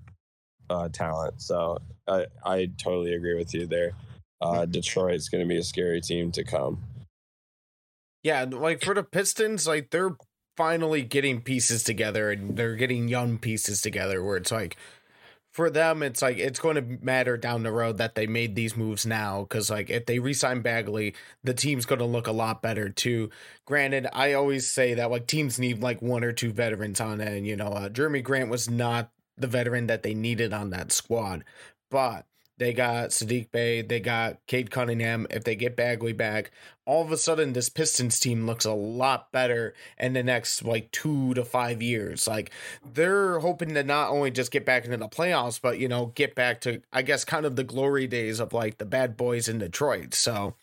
uh, talent. So I, I totally agree with you there. Uh, Detroit's going to be a scary team to come. Yeah, like for the Pistons, like they're finally getting pieces together and they're getting young pieces together where it's like for them it's like it's going to matter down the road that they made these moves now because like if they re-sign bagley the team's going to look a lot better too. Granted i always say that like teams need like one or two veterans on it and you know uh, Jerami Grant was not the veteran that they needed on that squad but they got Sadiq Bey. they got Cade Cunningham. If they get Bagley back, all of a sudden this Pistons team looks a lot better in the next like two to five years. Like they're hoping to not only just get back into the playoffs, but you know, get back to I guess kind of the glory days of like the bad boys in Detroit. So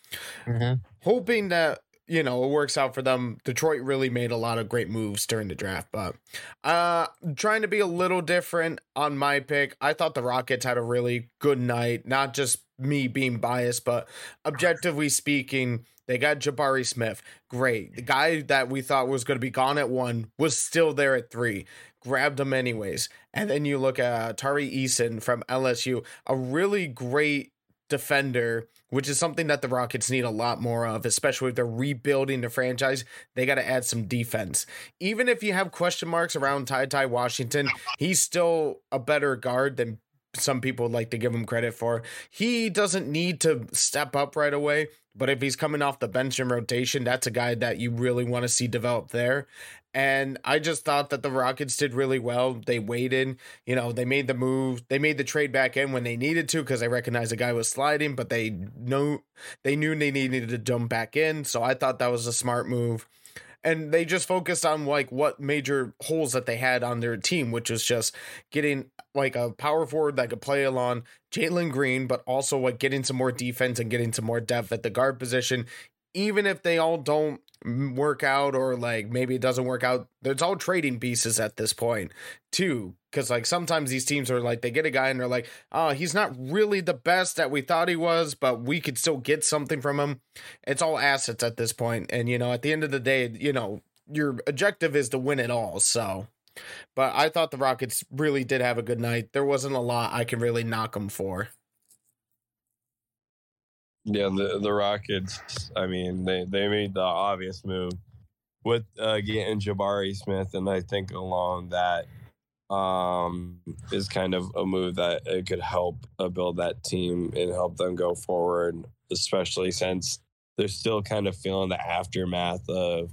mm-hmm. hoping that you know it works out for them. Detroit really made a lot of great moves during the draft, but uh trying to be a little different on my pick. I thought the Rockets had a really good night, not just me being biased, but objectively speaking, they got Jabari Smith. Great. The guy that we thought was going to be gone at 1 was still there at 3. Grabbed him anyways. And then you look at Tari Eason from LSU, a really great defender, which is something that the Rockets need a lot more of, especially if they're rebuilding the franchise. They got to add some defense. Even if you have question marks around Ty Ty Washington, he's still a better guard than some people like to give him credit for. He doesn't need to step up right away, but if he's coming off the bench in rotation, that's a guy that you really want to see develop there. And I just thought that the Rockets did really well. They waited, you know, they made the move, they made the trade back in when they needed to because they recognized the guy was sliding, but they know they knew they needed to jump back in. So I thought that was a smart move. And they just focused on like what major holes that they had on their team, which was just getting like a power forward that could play along Jalen Green, but also like getting some more defense and getting some more depth at the guard position. Even if they all don't work out or like maybe it doesn't work out, there's all trading pieces at this point too. Cause like sometimes these teams are like they get a guy and they're like, oh, he's not really the best that we thought he was, but we could still get something from him. It's all assets at this point, and you know, at the end of the day, you know, your objective is to win it all. So, but I thought the Rockets really did have a good night. There wasn't a lot I can really knock them for. Yeah, the the Rockets. I mean, they they made the obvious move with uh, getting Jabari Smith, and I think along that um, is kind of a move that it could help uh, build that team and help them go forward, especially since they're still kind of feeling the aftermath of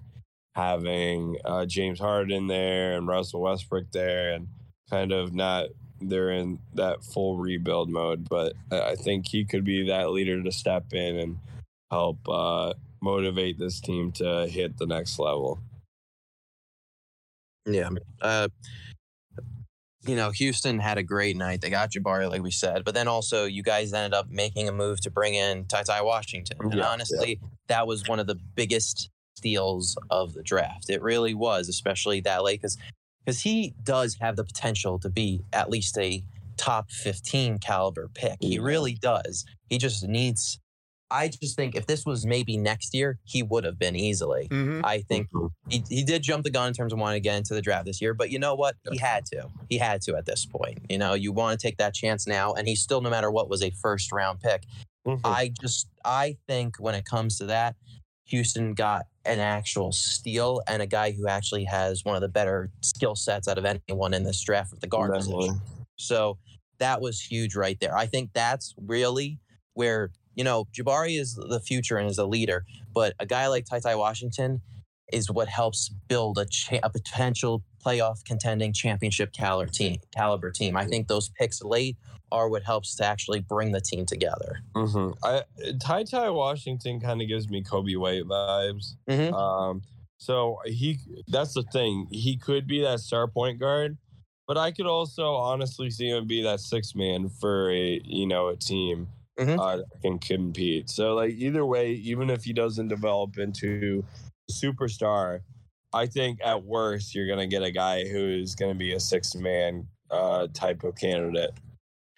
having uh, James Harden there and Russell Westbrook there, and kind of not they're in that full rebuild mode. But I think he could be that leader to step in and help uh, motivate this team to hit the next level. Yeah. Uh, you know, Houston had a great night. They got Jabari, like we said, but then also you guys ended up making a move to bring in Ty Ty Washington. And Yeah, honestly, that was one of the biggest steals of the draft. It really was, especially that late, because because he does have the potential to be at least a top 15 caliber pick. He really does. He just needs. I just think if this was maybe next year, he would have been easily. Mm-hmm. I think he, he did jump the gun in terms of wanting to get into the draft this year, but you know what? He had to. He had to at this point. You know, you want to take that chance now, and he's still, no matter what, was a first round pick. I just, I think when it comes to that, Houston got an actual steal and a guy who actually has one of the better skill sets out of anyone in this draft with the guard Definitely. position. So that was huge right there. I think that's really where, you know, Jabari is the future and is a leader, but a guy like Ty Ty Washington is what helps build a, cha- a potential playoff contending championship caliber team. Caliber team. I think those picks late are what helps to actually bring the team together. Mm-hmm. I Ty Ty Washington kind of gives me Coby White vibes. Mhm. Um, So he that's the thing. He could be that star point guard, but I could also honestly see him be that six man for a you know a team Mhm. uh, that can compete. So like either way, even if he doesn't develop into superstar, I think at worst you're gonna get a guy who's gonna be a six man uh, type of candidate.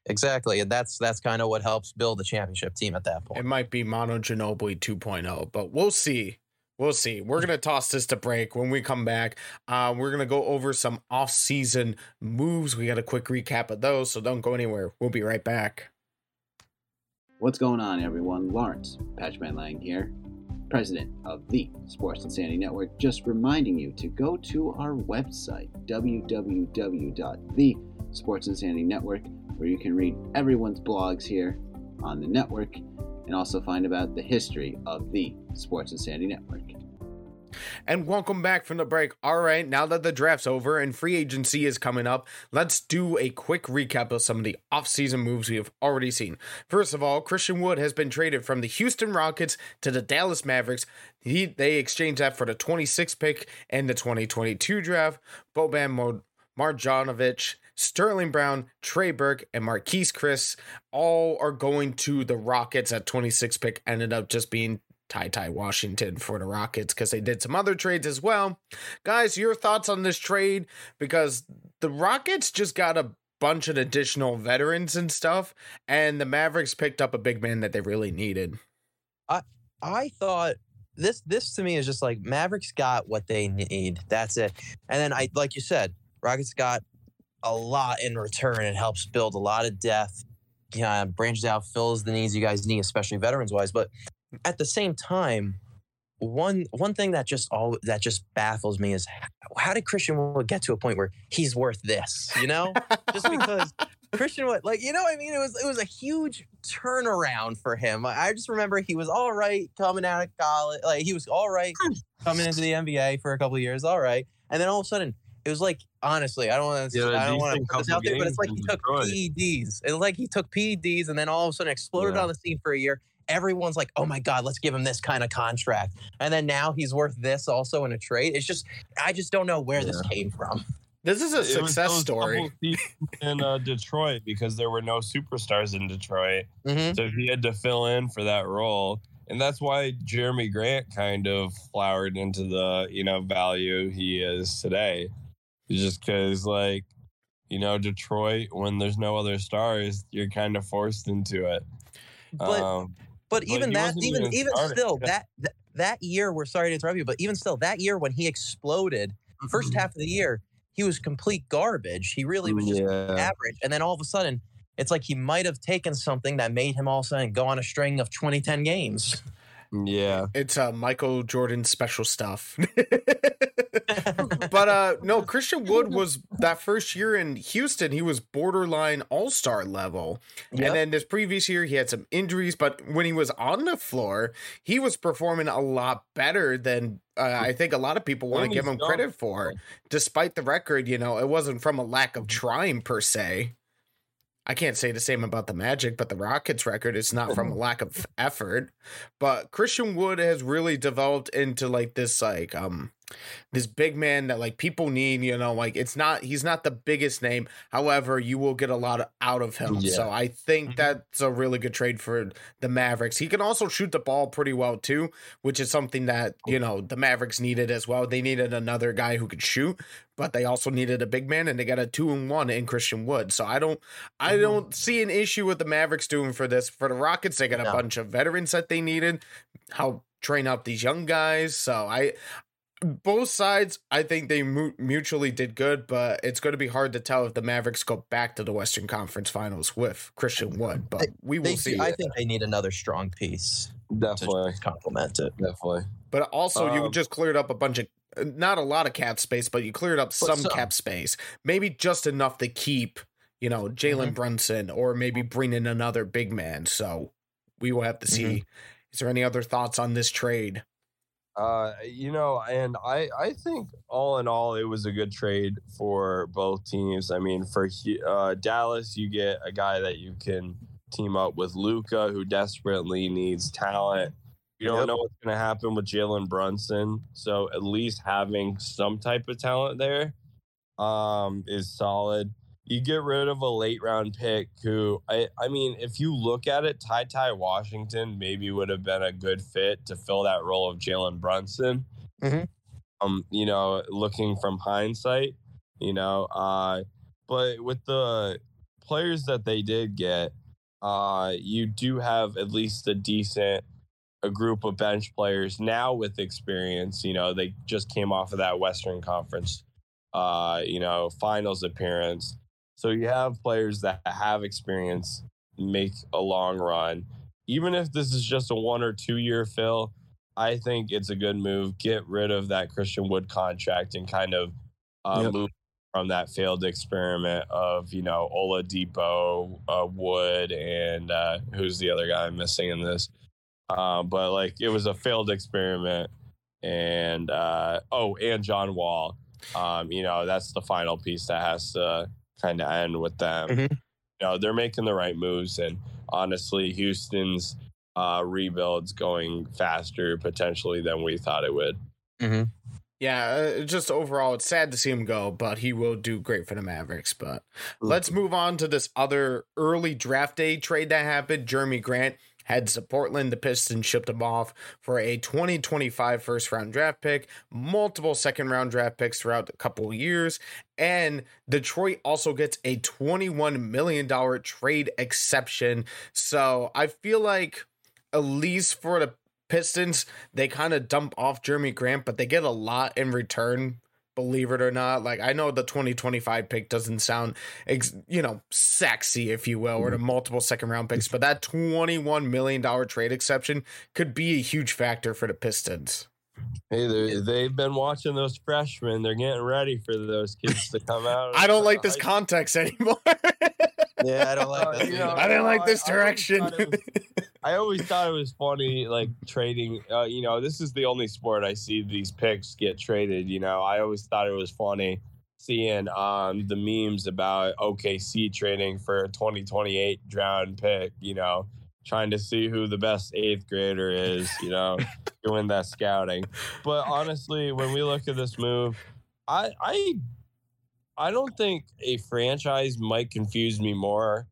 Exactly, and that's that's kind of what helps build the championship team at that point. It might be Manu Ginobili 2.0, but we'll see. We'll see. We're gonna toss this to break. When we come back, uh, we're gonna go over some off-season moves. We got a quick recap of those, so don't go anywhere. We'll be right back. What's going on, everyone? Lawrence Patchman Lang here, president of the Sports Insanity Network. Just reminding you to go to our website, www.thesportsinsanitynetwork, where you can read everyone's blogs here on the network and also find about the history of the Sports Insanity Network. And welcome back from the break. All right, now that the draft's over and free agency is coming up, let's do a quick recap of some of the offseason moves we have already seen. First of all, Christian Wood has been traded from the Houston Rockets to the Dallas Mavericks. He they exchanged that for the 26th pick in the 2022 draft. Boban Marjanovic, Sterling Brown, Trey Burke, and Marquese Chriss all are going to the Rockets at 26 pick. Ended up just being Ty Ty Washington for the Rockets because they did some other trades as well. Guys, your thoughts on this trade? Because the Rockets just got a bunch of additional veterans and stuff, and the Mavericks picked up a big man that they really needed. I I thought this this to me is just like Mavericks got what they need. That's it. And then I like you said, Rockets got a lot in return. It helps build a lot of depth. Yeah, branches out, fills the needs you guys need, especially veterans wise. But at the same time, one one thing that just all that just baffles me is how, how did Christian Wood get to a point where he's worth this? You know, just because Christian Wood, like you know, what I mean, it was it was a huge turnaround for him. I I just remember he was all right coming out of college, like he was all right coming into the NBA for a couple of years, all right, and then all of a sudden it was like honestly, I don't want to, Yeah, I don't want to put this out there, but it's like he took Detroit. PEDs. It's like he took PEDs and then all of a sudden exploded Yeah. on the scene for a year. Everyone's like, "Oh my god, let's give him this kind of contract," and then now he's worth this also in a trade. It's just, I just don't know where this came from. This is a It success those story. in uh, Detroit because there were no superstars in Detroit. hmm So he had to fill in for that role. And that's why Jerami Grant kind of flowered into the, you know, value he is today. Just because, like, you know, Detroit, when there's no other stars, you're kind of forced into it. But um, But But even that, even even even still, that, that that year, we're sorry to interrupt you, but even still, that year when he exploded, first Mm-hmm. half of the year, he was complete garbage. He really was just yeah. average, and then all of a sudden, it's like he might have taken something that made him all of a sudden go on a string of 2010 games. Yeah. It's uh, Michael Jordan special stuff. but uh no, Christian Wood was that first year in Houston, he was borderline all-star level. Yep. And then this previous year he had some injuries, but when he was on the floor, he was performing a lot better than uh, I think a lot of people want to give him young. credit for. Despite the record, you know, it wasn't from a lack of trying per se. I can't say the same about the Magic, but the Rockets record is not from a lack of effort. But Christian Wood has really developed into like this like um this big man that like people need, you know, like it's not he's not the biggest name. However, you will get a lot out of him. Yeah. So I think Mhm. that's a really good trade for the Mavericks. He can also shoot the ball pretty well too, which is something that, you know, the Mavericks needed as well. They needed another guy who could shoot, but they also needed a big man and they got a two and one in Christian Wood. So I don't I Mhm. don't see an issue with the Mavericks doing for this. For the Rockets, they got a No. bunch of veterans that they needed. How train up these young guys. So I both sides, I think they mu- mutually did good, but it's going to be hard to tell if the Mavericks go back to the Western Conference Finals with Christian Wood. But we will They, see. I think they need another strong piece Definitely. to complement it. Definitely. But also, you Um, just cleared up a bunch of, not a lot of cap space, but you cleared up some some. cap space. Maybe just enough to keep, you know, Jalen Brunson or maybe bring in another big man. So we will have to see. Is there any other thoughts on this trade? Uh, you know, and I I think all in all, it was a good trade for both teams. I mean, for uh, Dallas, you get a guy that you can team up with Luka, who desperately needs talent. You don't Yep. know what's going to happen with Jalen Brunson. So at least having some type of talent there um, is solid. You get rid of a late round pick who, I, I mean, if you look at it, Ty Ty Washington maybe would have been a good fit to fill that role of Jalen Brunson. Mhm. Um, you know, looking from hindsight, you know, uh, but with the players that they did get, uh, you do have at least a decent a group of bench players now with experience. You know, they just came off of that Western Conference, uh, you know, finals appearance. So you have players that have experience make a long run. Even if this is just a one or two year fill, I think it's a good move. Get rid of that Christian Wood contract and kind of uh, Yep. move from that failed experiment of you know Oladipo, uh, Wood, and uh, who's the other guy I'm missing in this? Uh, but like it was a failed experiment, and uh, oh, and John Wall. Um, you know that's the final piece that has to kind of end with them. Mhm. You know they're making the right moves, and honestly, Houston's uh, rebuild's going faster potentially than we thought it would. Yeah, uh, just overall, it's sad to see him go, but he will do great for the Mavericks. But let's move on to this other early draft day trade that happened. Jerami Grant heads to Portland. The Pistons shipped him off for a 2025 first round draft pick, multiple second round draft picks throughout a couple years. And Detroit also gets a $21 million trade exception. So I feel like, at least for the Pistons, they kind of dump off Jerami Grant, but they get a lot in return. Believe it or not, like I know the 2025 pick doesn't sound, ex- you know, sexy, if you will, or the mm-hmm. multiple second round picks, but that 21 million dollar trade exception could be a huge factor for the Pistons. Hey, they- they've been watching those freshmen. They're getting ready for those kids to come out. I don't like this context anymore. Yeah, I don't like Uh, that. you know, I didn't like this I direction. thought it was- I always thought it was funny, like trading. Uh, you know, this is the only sport I see these picks get traded. You know, I always thought it was funny seeing um the memes about OKC trading for a 2028 round pick. You know, trying to see who the best eighth grader is. You know, doing that scouting. But honestly, when we look at this move, I I I don't think a franchise might confuse me more.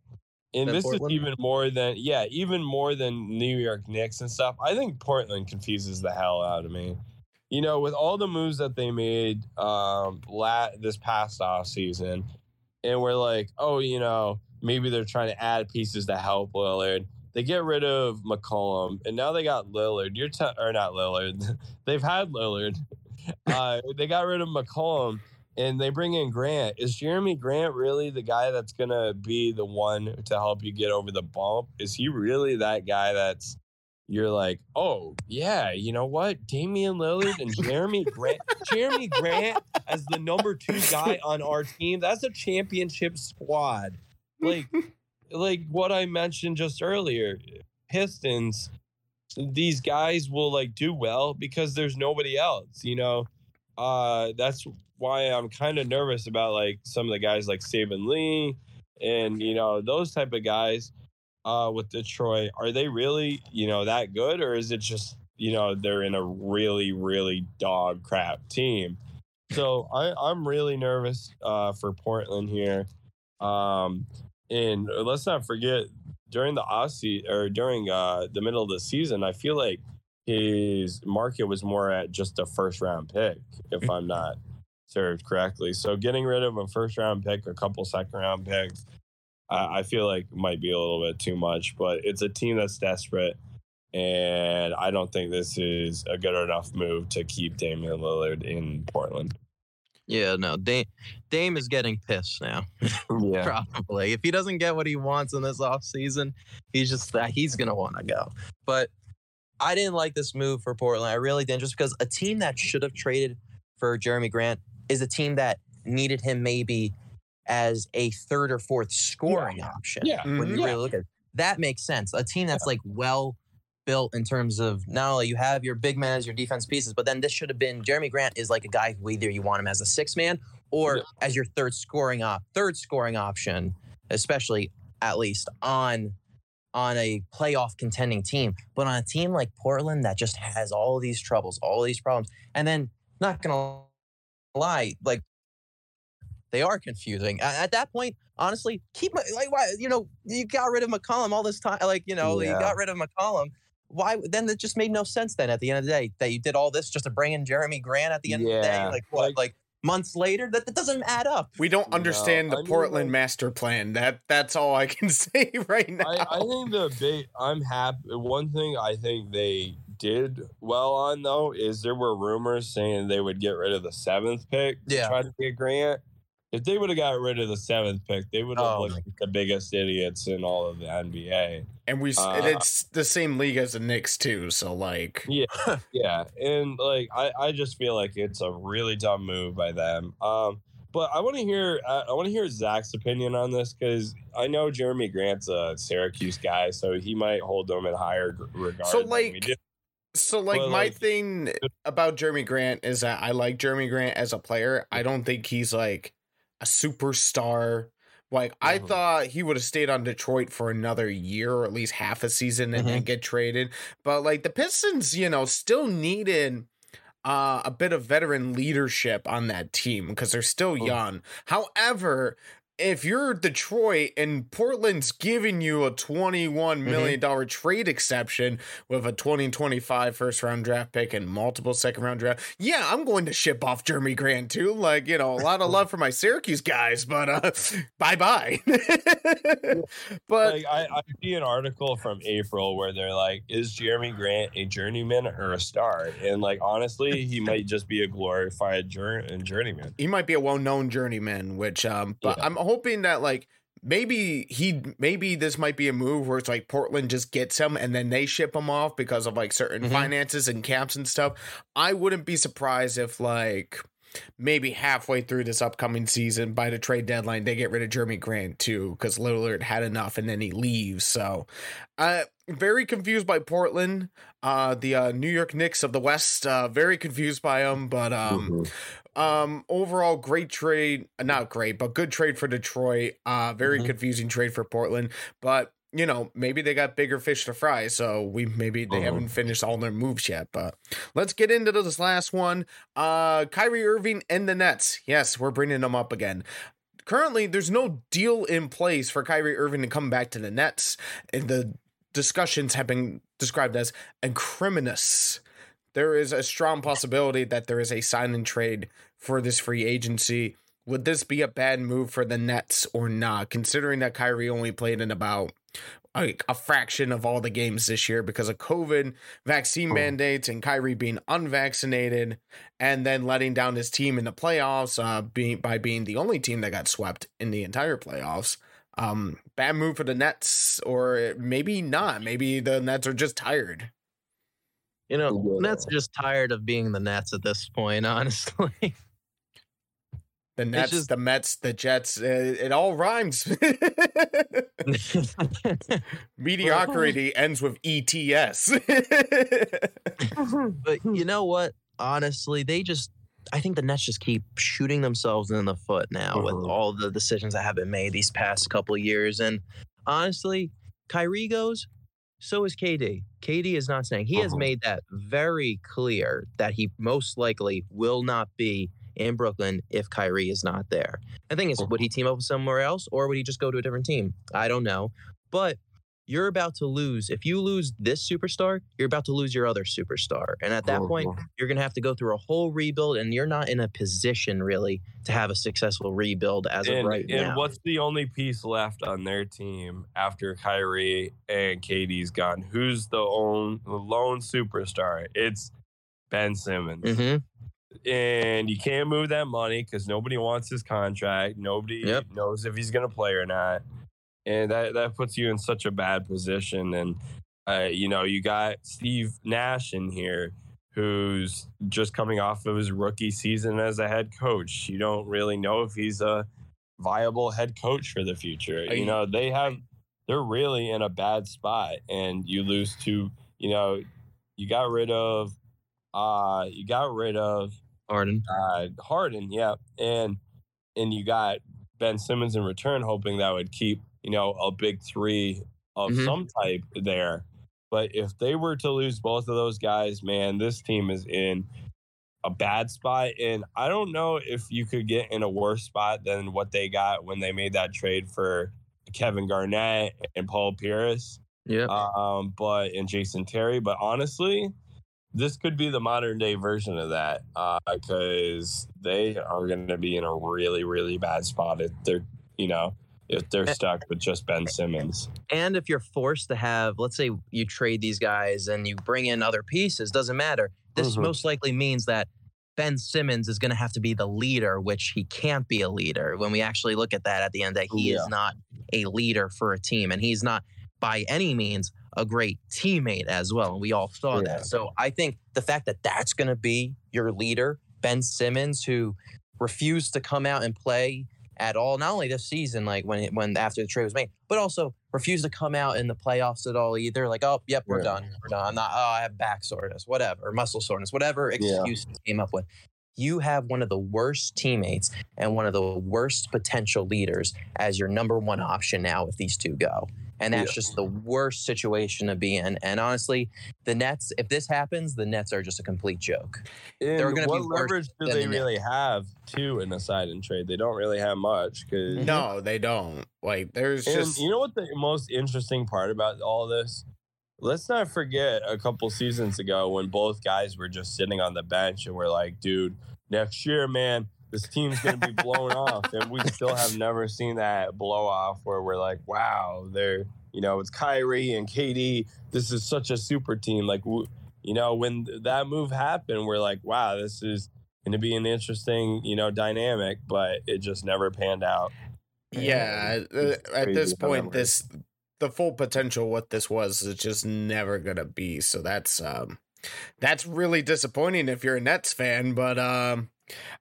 And Than this Portland? is even more than yeah, even more than New York Knicks and stuff. I think Portland confuses the hell out of me. You know, with all the moves that they made um la- this past off season, and we're like, oh, you know, maybe they're trying to add pieces to help Lillard. They get rid of McCollum, and now they got Lillard. You're or not Lillard. They've had Lillard. Uh, they got rid of McCollum, and they bring in Grant. Is Jerami Grant really the guy that's gonna be the one to help you get over the bump? Is he really that guy that's you're like, oh yeah, you know what? Damian Lillard and Jerami Grant. Jerami Grant as the number two guy on our team. That's a championship squad. Like like what I mentioned just earlier. Pistons, these guys will like do well because there's nobody else, you know. Uh that's why I'm kind of nervous about like some of the guys like Saben Lee and you know those type of guys uh with Detroit. Are they really, you know, that good or is it just, you know, they're in a really really dog crap team? So I I'm really nervous uh for Portland here. Um and let's not forget during the off season or during uh the middle of the season, I feel like his market was more at just a first round pick, if I'm not served correctly. So getting rid of a first round pick, a couple second round picks, I I feel like might be a little bit too much. But it's a team that's desperate, and I don't think this is a good enough move to keep Damian Lillard in Portland. Yeah, no. Dame, Dame is getting pissed now. Yeah, Probably. If he doesn't get what he wants in this offseason, he's just that he's gonna want to go. But I didn't like this move for Portland. I really didn't, just because a team that should have traded for Jerami Grant is a team that needed him maybe as a third or fourth scoring option. yeah, When you yeah. really look at it. that makes sense. A team that's like well built in terms of not only you have your big man as your defense pieces, but then this should have been Jerami Grant is like a guy who either you want him as a six man or Yeah. as your third scoring op third scoring option, especially at least on on a playoff contending team, but on a team like Portland that just has all these troubles, all these problems, and then not gonna lie, like they are confusing. At, at that point, honestly, keep my- like why you know you got rid of McCollum all this time, like you know you got rid of McCollum. Why then? It just made no sense. Then at the end of the day, that you did all this just to bring in Jerami Grant at the end of the day, like what, like- like months later, that, that doesn't add up. We don't No, understand the I mean, Portland like- master plan. That that's all I can say right now. I, I think the big I'm happy one thing I think they did well on though is there were rumors saying they would get rid of the seventh pick to try to get Grant. If they would have got rid of the seventh pick, they would have Oh looked like the biggest idiots in all of the NBA. and we Uh, and it's the same league as the Knicks too. So like, Yeah, yeah, and like I, I just feel like it's a really dumb move by them. Um, but I want to hear I, I want to hear Zach's opinion on this because I know Jerami Grant's a Syracuse guy, so he might hold them in higher regard. So, than we like, do. So like my like- thing about Jerami Grant is that I like Jerami Grant as a player. I don't think he's like a superstar. Like I Mhm. thought he would have stayed on Detroit for another year or at least half a season and then get traded. But like the Pistons, you know, still needed uh, a bit of veteran leadership on that team because they're still Mhm. young. However, if you're Detroit and Portland's giving you a $21 million trade exception with a 2025 first round draft pick and multiple second round draft, yeah, I'm going to ship off Jeremy Grant too. Like, you know, a lot of love for my Syracuse guys, but uh, bye bye. but like I, I see an article from April where they're like, "Is Jeremy Grant a journeyman or a star?" And like honestly, he might just be a glorified jour- journeyman. he might be a well-known journeyman which um but Yeah. i'm hoping that like maybe he maybe this might be a move where it's like portland just gets him and then they ship him off because of like certain Mhm. finances and caps and stuff. I wouldn't be surprised if like maybe halfway through this upcoming season by the trade deadline they get rid of Jerami Grant too because lillard had enough and then he leaves. So uh very confused by portland uh the uh new york knicks of the west uh very confused by him but um Mhm. um, overall, great trade. Not great, but good trade for Detroit. Uh, very Mhm. confusing trade for Portland. But you know, maybe they got bigger fish to fry. So we maybe they Mhm. haven't finished all their moves yet. But let's get into this last one. Uh, Kyrie Irving and the Nets. Yes, we're bringing them up again. Currently, there's no deal in place for Kyrie Irving to come back to the Nets, and the discussions have been described as incriminous there is a strong possibility that there is a sign and trade for this free agency. Would this be a bad move for the Nets or not? Considering that Kyrie only played in about like a fraction of all the games this year because of COVID, vaccine Oh. mandates, and Kyrie being unvaccinated, and then letting down his team in the playoffs, uh, being by being the only team that got swept in the entire playoffs. Um, bad move for the Nets, or maybe not. Maybe the Nets are just tired. You know, Yeah. Nets are just tired of being the Nets at this point, honestly. The Nets, just- the Mets, the Jets, uh, it all rhymes. Mediocrity ends with ETS. but you know what? Honestly, they just I think the Nets just keep shooting themselves in the foot now with Mhm. all the decisions that have been made these past couple of years. And honestly, Kyrie goes, so is KD. KD is not saying he has Mhm. made that very clear that he most likely will not be in Brooklyn if Kyrie is not there. The thing is, would he team up with somewhere else or would he just go to a different team? I don't know. But you're about to lose. If you lose this superstar, you're about to lose your other superstar. And at that point, Mhm. you're going to have to go through a whole rebuild, and you're not in a position really to have a successful rebuild as of right and now. And what's the only piece left on their team after Kyrie and KD's gone? Who's the own the lone superstar? It's Ben Simmons. Mhm. And you can't move that money because nobody wants his contract. Nobody Yep. knows if he's going to play or not. And that, that puts you in such a bad position. And, uh, you know, you got Steve Nash in here who's just coming off of his rookie season as a head coach. You don't really know if he's a viable head coach for the future. You- You know, they have, they're really in a bad spot. And you lose to, you know, you got rid of, uh, you got rid of Harden. uh, Harden, yeah, and and you got Ben Simmons in return, hoping that would keep you know a big three of Mhm. some type there. But if they were to lose both of those guys, man, this team is in a bad spot. And I don't know if you could get in a worse spot than what they got when they made that trade for Kevin Garnett and Paul Pierce Yeah. um, but and Jason Terry. But honestly, this could be the modern day version of that because they are going to be in a really, really bad spot if they're, you know, if they're stuck with just Ben Simmons. And if you're forced to have, let's say you trade these guys and you bring in other pieces, doesn't matter. This Mhm. most likely means that Ben Simmons is going to have to be the leader, which he can't be a leader. When we actually look at that at the end, that he Yeah. is not a leader for a team, and he's not by any means a great teammate as well. And we all saw Yeah. that. So I think the fact that that's going to be your leader, Ben Simmons, who refused to come out and play at all, not only this season, like when when after the trade was made, but also refused to come out in the playoffs at all either. Like, oh, yep, we're Yeah. done. We're done. I'm not. Oh, I have back soreness, whatever, muscle soreness, whatever Yeah. excuse he came up with. You have one of the worst teammates and one of the worst potential leaders as your number one option now if these two go. And that's Yeah. just the worst situation to be in. And honestly, the Nets, if this happens, the Nets are just a complete joke. And They're gonna be what worse leverage do they the really have too in a side and trade? They don't really have much because No, they don't. Like there's And just you know what the most interesting part about all this? Let's not forget a couple seasons ago when both guys were just sitting on the bench and we're like, dude, next year, man, this team's gonna be blown off. And we still have never seen that blow off where we're like, wow, they're you know, it's Kyrie and KD. This is such a super team. Like you know, when that move happened, we're like, wow, this is gonna be an interesting, you know, dynamic, but it just never panned out. yeah. uh, At this crazy how that point, works. this the full potential what this was is just never gonna be. So that's um that's really disappointing if you're a Nets fan. But um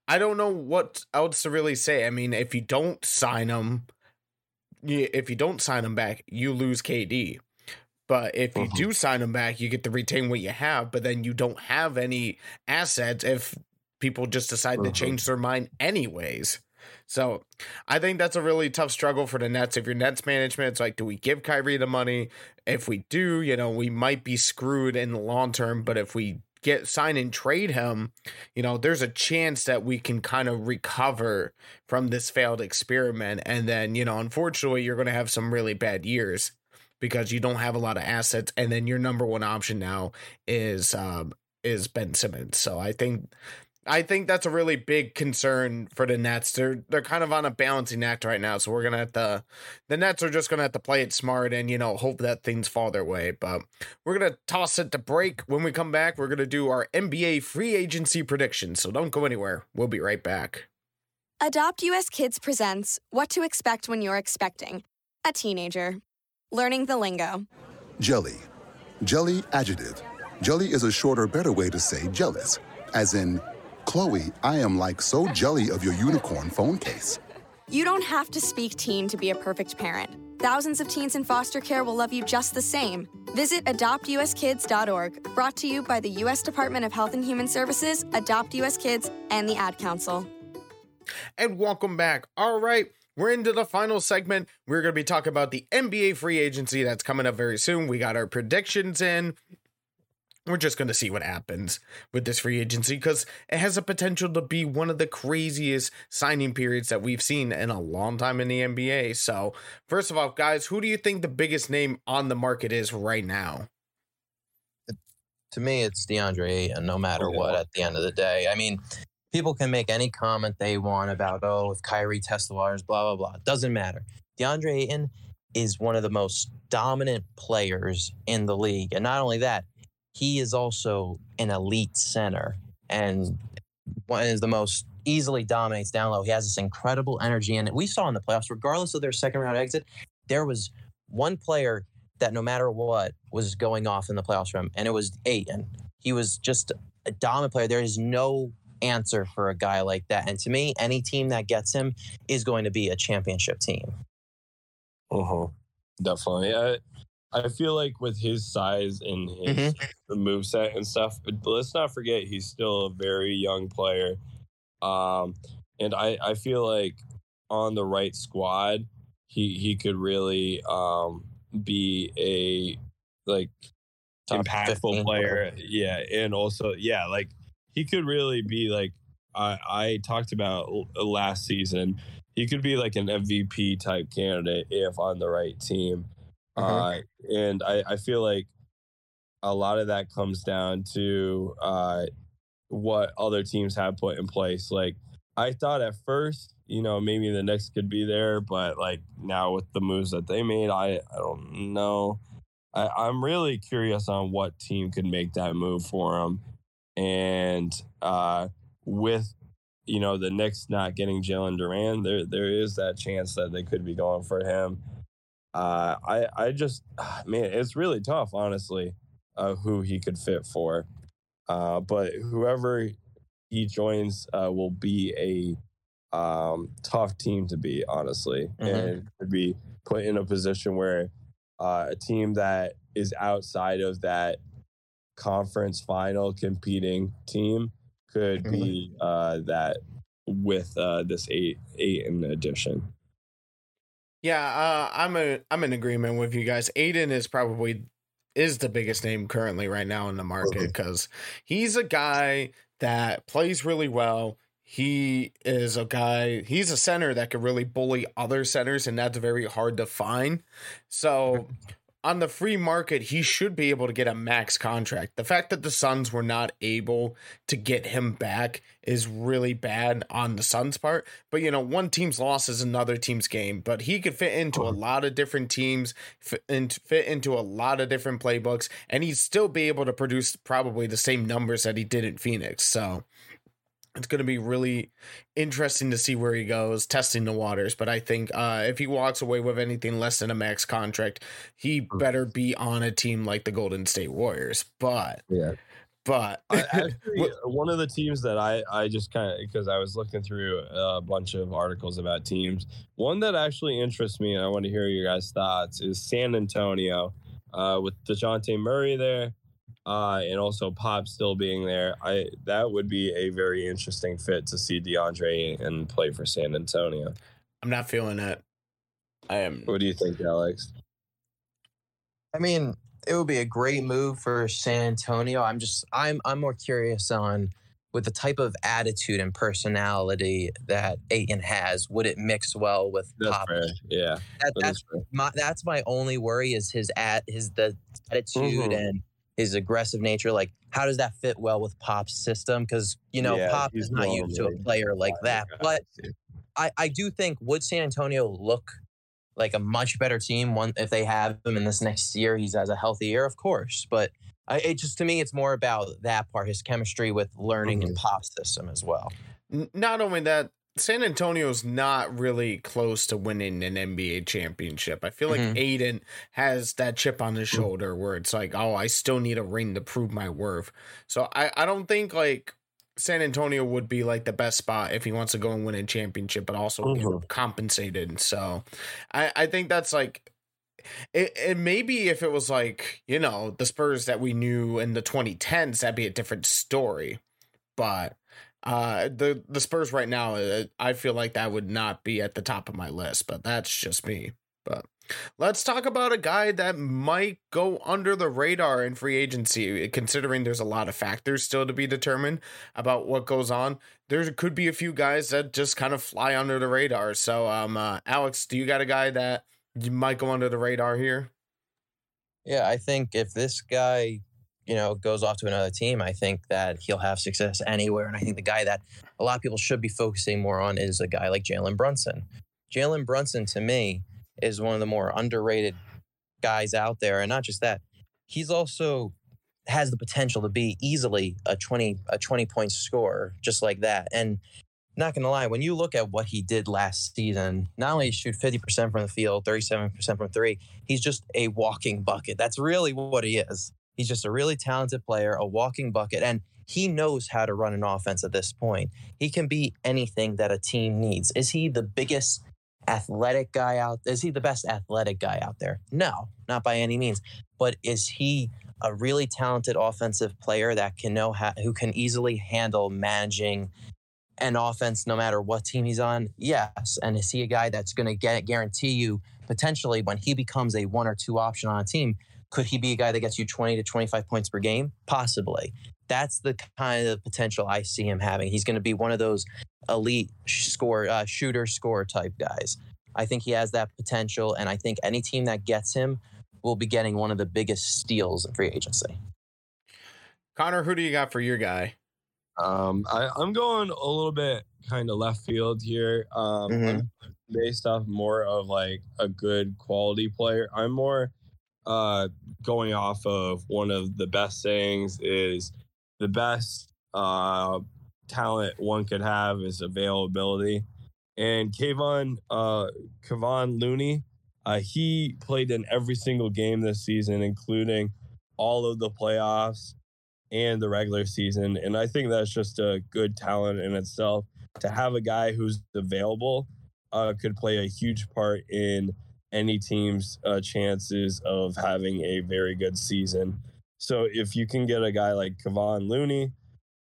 I don't know what else to really say. I mean, if you don't sign him, if you don't sign him back, you lose KD. But if you Mhm. do sign him back, you get to retain what you have. But then you don't have any assets if people just decide to Mhm. change their mind anyways. So I think that's a really tough struggle for the Nets. If you're Nets management, it's like, do we give Kyrie the money? If we do, you know, we might be screwed in the long term. But if we get sign and trade him, you know, there's a chance that we can kind of recover from this failed experiment. And then, you know, unfortunately, you're going to have some really bad years because you don't have a lot of assets. And then your number one option now is um, is Ben Simmons. So I think I think that's a really big concern for the Nets. They're they're kind of on a balancing act right now, so we're gonna have to. The Nets are just gonna have to play it smart and you know hope that things fall their way. But we're gonna toss it to break. When we come back, we're gonna do our NBA free agency predictions. So don't go anywhere. We'll be right back. Adopt US Kids presents What to Expect When You're Expecting a Teenager. Learning the lingo. Jelly. Jelly adjective. Jelly is a shorter, better way to say jealous. As in, Chloe, I am like so jelly of your unicorn phone case. You don't have to speak teen to be a perfect parent. Thousands of teens in foster care will love you just the same. Visit adoptuskids.org, brought to you by the U.S. Department of Health and Human Services, Adopt US Kids, and the Ad Council. And welcome back. All right. We're into the final segment. We're going to be talking about the NBA free agency that's coming up very soon. We got our predictions in. We're just going to see what happens with this free agency because it has a potential to be one of the craziest signing periods that we've seen in a long time in the NBA. So, first of all, guys, who do you think the biggest name on the market is right now? to me, it's DeAndre Ayton, no matter what, at the end of the day. I mean, people can make any comment they want about, oh, if Kyrie tests the waters, blah, blah, blah. Doesn't matter. DeAndre Ayton is one of the most dominant players in the league. And not only that, he is also an elite center and one is the most easily dominates down low. He has this incredible energy. And we saw in the playoffs, regardless of their second round exit, there was one player that no matter what was going off in the playoffs him, and it was Ayton. He was just a dominant player. There is no answer for a guy like that. And to me, any team that gets him is going to be a championship team. Uh-huh. Definitely. I, I feel like with his size and his move set and stuff, but let's not forget he's still a very young player. Um, and I, I feel like on the right squad, he he could really um, be a like impactful player. Yeah, and also yeah, like he could really be like I I talked about last season. He could be like an MVP type candidate if on the right team. Uh, and I, I feel like a lot of that comes down to uh, what other teams have put in place. Like I thought at first, you know, maybe the Knicks could be there, but like now with the moves that they made, I, I don't know. I, I'm really curious on what team could make that move for him. And uh, with you know the Knicks not getting Jalen Duren, there there is that chance that they could be going for him. Uh, I I just man, it's really tough, honestly, uh, who he could fit for. Uh, but whoever he joins uh, will be a um, tough team to be, honestly, Mhm. and could be put in a position where uh, a team that is outside of that conference final competing team could Mhm. be uh, that with uh, this eight eight in addition. Yeah, uh, I'm a I'm in agreement with you guys. Ayton is probably is the biggest name currently right now in the market because he's a guy that plays really well. He is a guy. He's a center that could really bully other centers, and that's very hard to find. So. On the free market, he should be able to get a max contract. The fact that the Suns were not able to get him back is really bad on the Suns' part. But you know, one team's loss is another team's game. But he could fit into a lot of different teams, and fit into a lot of different playbooks, and he'd still be able to produce probably the same numbers that he did in Phoenix. So it's going to be really interesting to see where he goes, testing the waters. But I think uh, if he walks away with anything less than a max contract, he better be on a team like the Golden State Warriors. But Yeah. but actually, one of the teams that I I just kind of because I was looking through a bunch of articles about teams. One that actually interests me, and I want to hear your guys' thoughts, is San Antonio uh, with Dejounte Murray there, uh, and also Pop still being there. I that would be a very interesting fit to see DeAndre and play for San Antonio. I'm not feeling it. I am. What do you think, Alex? I mean, it would be a great move for San Antonio. I'm just I'm I'm more curious on with the type of attitude and personality that Ayton has, would it mix well with That's Pop? fair. Yeah, That, that that's my that's my only worry is his at his the attitude Mhm. and his aggressive nature. Like, how does that fit well with Pop's system? Because you know, Yeah, Pop is not used to a player like that. But I, I do think would San Antonio look like a much better team one if they have him in this next year? He's as a healthy year, of course. But I, it just to me, it's more about that part, his chemistry with learning and Pop's system as well. Not only that, San Antonio's not really close to winning an NBA championship. I feel like Mhm. Ayton has that chip on his shoulder where it's like, oh, I still need a ring to prove my worth. So I, I don't think like San Antonio would be like the best spot if he wants to go and win a championship, but also get Mhm. compensated. So I, I think that's like it, it maybe if it was like, you know, the Spurs that we knew in the 2010s, that'd be a different story. But uh the the Spurs right now, uh, I feel like that would not be at the top of my list, but that's just me. But let's talk about a guy that might go under the radar in free agency, considering there's a lot of factors still to be determined about what goes on. There could be a few guys that just kind of fly under the radar. So, um, uh, Alex, do you got a guy that you might go under the radar here? Yeah, I think if this guy, you know, goes off to another team, I think that he'll have success anywhere. And I think the guy that a lot of people should be focusing more on is a guy like Jalen Brunson. Jalen Brunson, to me, is one of the more underrated guys out there. And not just that, he's also has the potential to be easily a 20 a 20 point scorer just like that. And not gonna lie, when you look at what he did last season, not only shoot 50% from the field, 37% from three, he's just a walking bucket. That's really what he is. He's just a really talented player, a walking bucket, and he knows how to run an offense at this point. He can be anything that a team needs. Is he the biggest athletic guy out? Is he the best athletic guy out there? No, not by any means. But is he a really talented offensive player that can know how, who can easily handle managing an offense no matter what team he's on? Yes. And is he a guy that's going to get guarantee you potentially when he becomes a one or two option on a team? Could he be a guy that gets you 20 to 25 points per game? Possibly. That's the kind of potential I see him having. He's going to be one of those elite score uh, shooter score type guys. I think he has that potential, and I think any team that gets him will be getting one of the biggest steals in free agency. Connor, who do you got for your guy? Um, I, I'm going a little bit kind of left field here. Um, Mhm. based off more of like a good quality player. I'm more uh going off of one of the best sayings is the best uh talent one could have is availability. And Kayvon uh Kevon Looney, uh he played in every single game this season, including all of the playoffs and the regular season. And I think that's just a good talent in itself. To have a guy who's available uh, could play a huge part in any team's uh, chances of having a very good season. So if you can get a guy like Kevon Looney,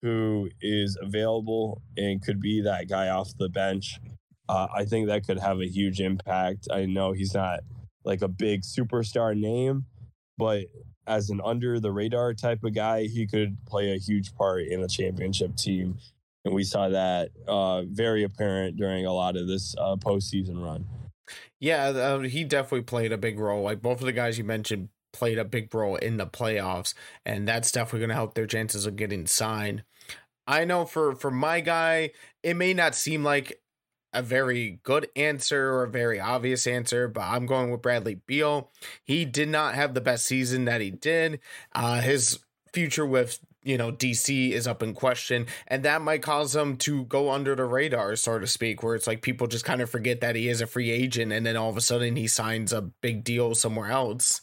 who is available and could be that guy off the bench, uh, I think that could have a huge impact. I know he's not like a big superstar name, but as an under the radar type of guy, he could play a huge part in a championship team. And we saw that uh, very apparent during a lot of this uh, postseason run. Yeah, uh, he definitely played a big role. Like both of the guys you mentioned played a big role in the playoffs, and that's definitely going to help their chances of getting signed. I know for for my guy, it may not seem like a very good answer or a very obvious answer, but I'm going with Bradley Beal. He did not have the best season that he did. Uh, his future with you know DC is up in question, and that might cause him to go under the radar, so to speak, where it's like people just kind of forget that he is a free agent, and then all of a sudden he signs a big deal somewhere else.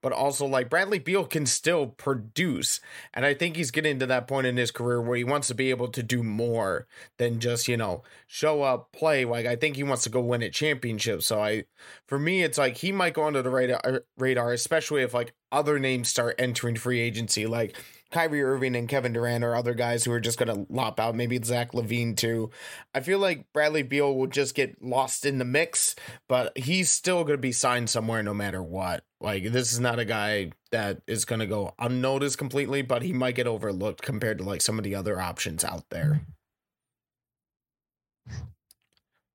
But also, like Bradley Beal can still produce, and I think he's getting to that point in his career where he wants to be able to do more than just you know show up, play. Like I think he wants to go win a championship. So I, for me, it's like he might go under the radar, uh, radar, especially if like other names start entering free agency, like Kyrie Irving and Kevin Durant or other guys who are just going to lop out. Maybe Zach LaVine too. I feel like Bradley Beal will just get lost in the mix, but he's still going to be signed somewhere no matter what. Like this is not a guy that is going to go unnoticed completely, but he might get overlooked compared to like some of the other options out there.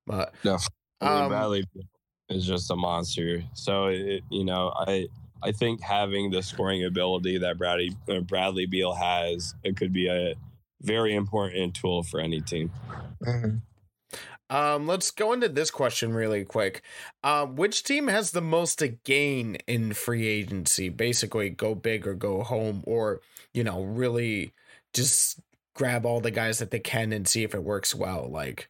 But No, Um, Bradley is just a monster. So it, you know, I I think having the scoring ability that Bradley uh, Bradley Beal has, it could be a very important tool for any team. Um, let's go into this question really quick. Uh, which team has the most to gain in free agency? Basically, go big or go home, or you know, really just grab all the guys that they can and see if it works well. Like,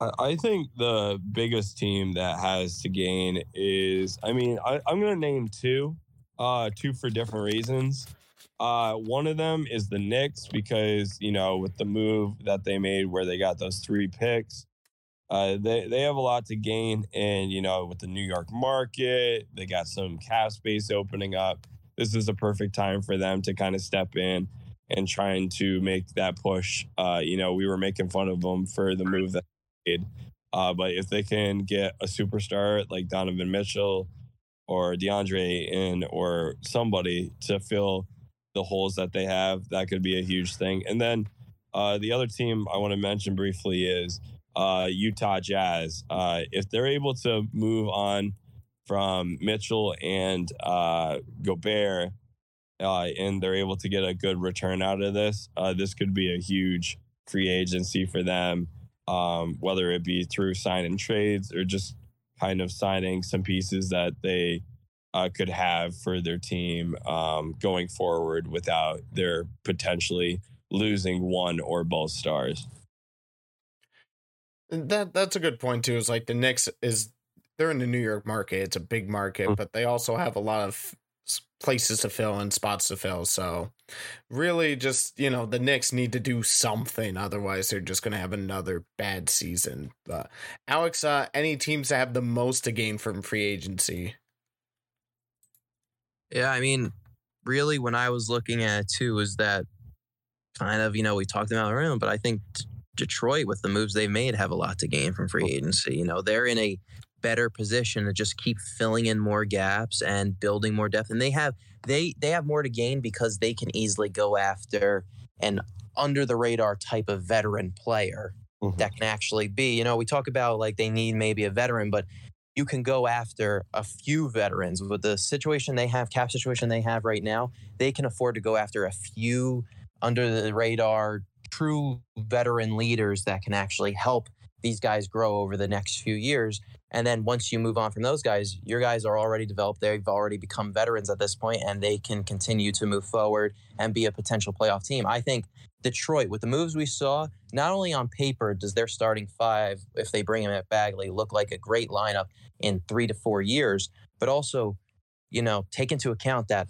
I, think the biggest team that has to gain is, I mean, I, I'm going to name two, uh, two for different reasons. Uh, one of them is the Knicks because you know with the move that they made where they got those three picks, uh, they they have a lot to gain, and you know with the New York market, they got some cap space opening up. This is a perfect time for them to kind of step in and trying to make that push. Uh, you know, we were making fun of them for the move that uh, but if they can get a superstar like Donovan Mitchell or DeAndre in or somebody to fill the holes that they have, that could be a huge thing. And then uh, the other team I want to mention briefly is uh, Utah Jazz. Uh, if they're able to move on from Mitchell and uh, Gobert, uh, and they're able to get a good return out of this, this could be a huge free agency for them, um, whether it be through signing trades or just kind of signing some pieces that they uh, could have for their team um, going forward without their potentially losing one or both stars. that that's a good point too. Is like the Knicks is they're in the New York market. It's a big market, Mm. but they also have a lot of places to fill and spots to fill. So really, just you know, the Knicks need to do something. Otherwise, they're just going to have another bad season. But Alex, uh, any teams that have the most to gain from free agency? Yeah, I mean, really, when I was looking at it too, is that kind of you know we talked about earlier, but I think t- Detroit, with the moves they've made, have a lot to gain from free agency. You know, they're in a better position to just keep filling in more gaps and building more depth. And they have they they have more to gain because they can easily go after an under the radar type of veteran player Mhm. that can actually be. You know, we talk about like they need maybe a veteran, but you can go after a few veterans with the situation they have, cap situation they have right now. They can afford to go after a few under the radar, true veteran leaders that can actually help these guys grow over the next few years. And then once you move on from those guys, your guys are already developed. They've already become veterans at this point, and they can continue to move forward and be a potential playoff team. I think Detroit, with the moves we saw, not only on paper does their starting five, if they bring him at Bagley, look like a great lineup in three to four years, but also, you know, take into account that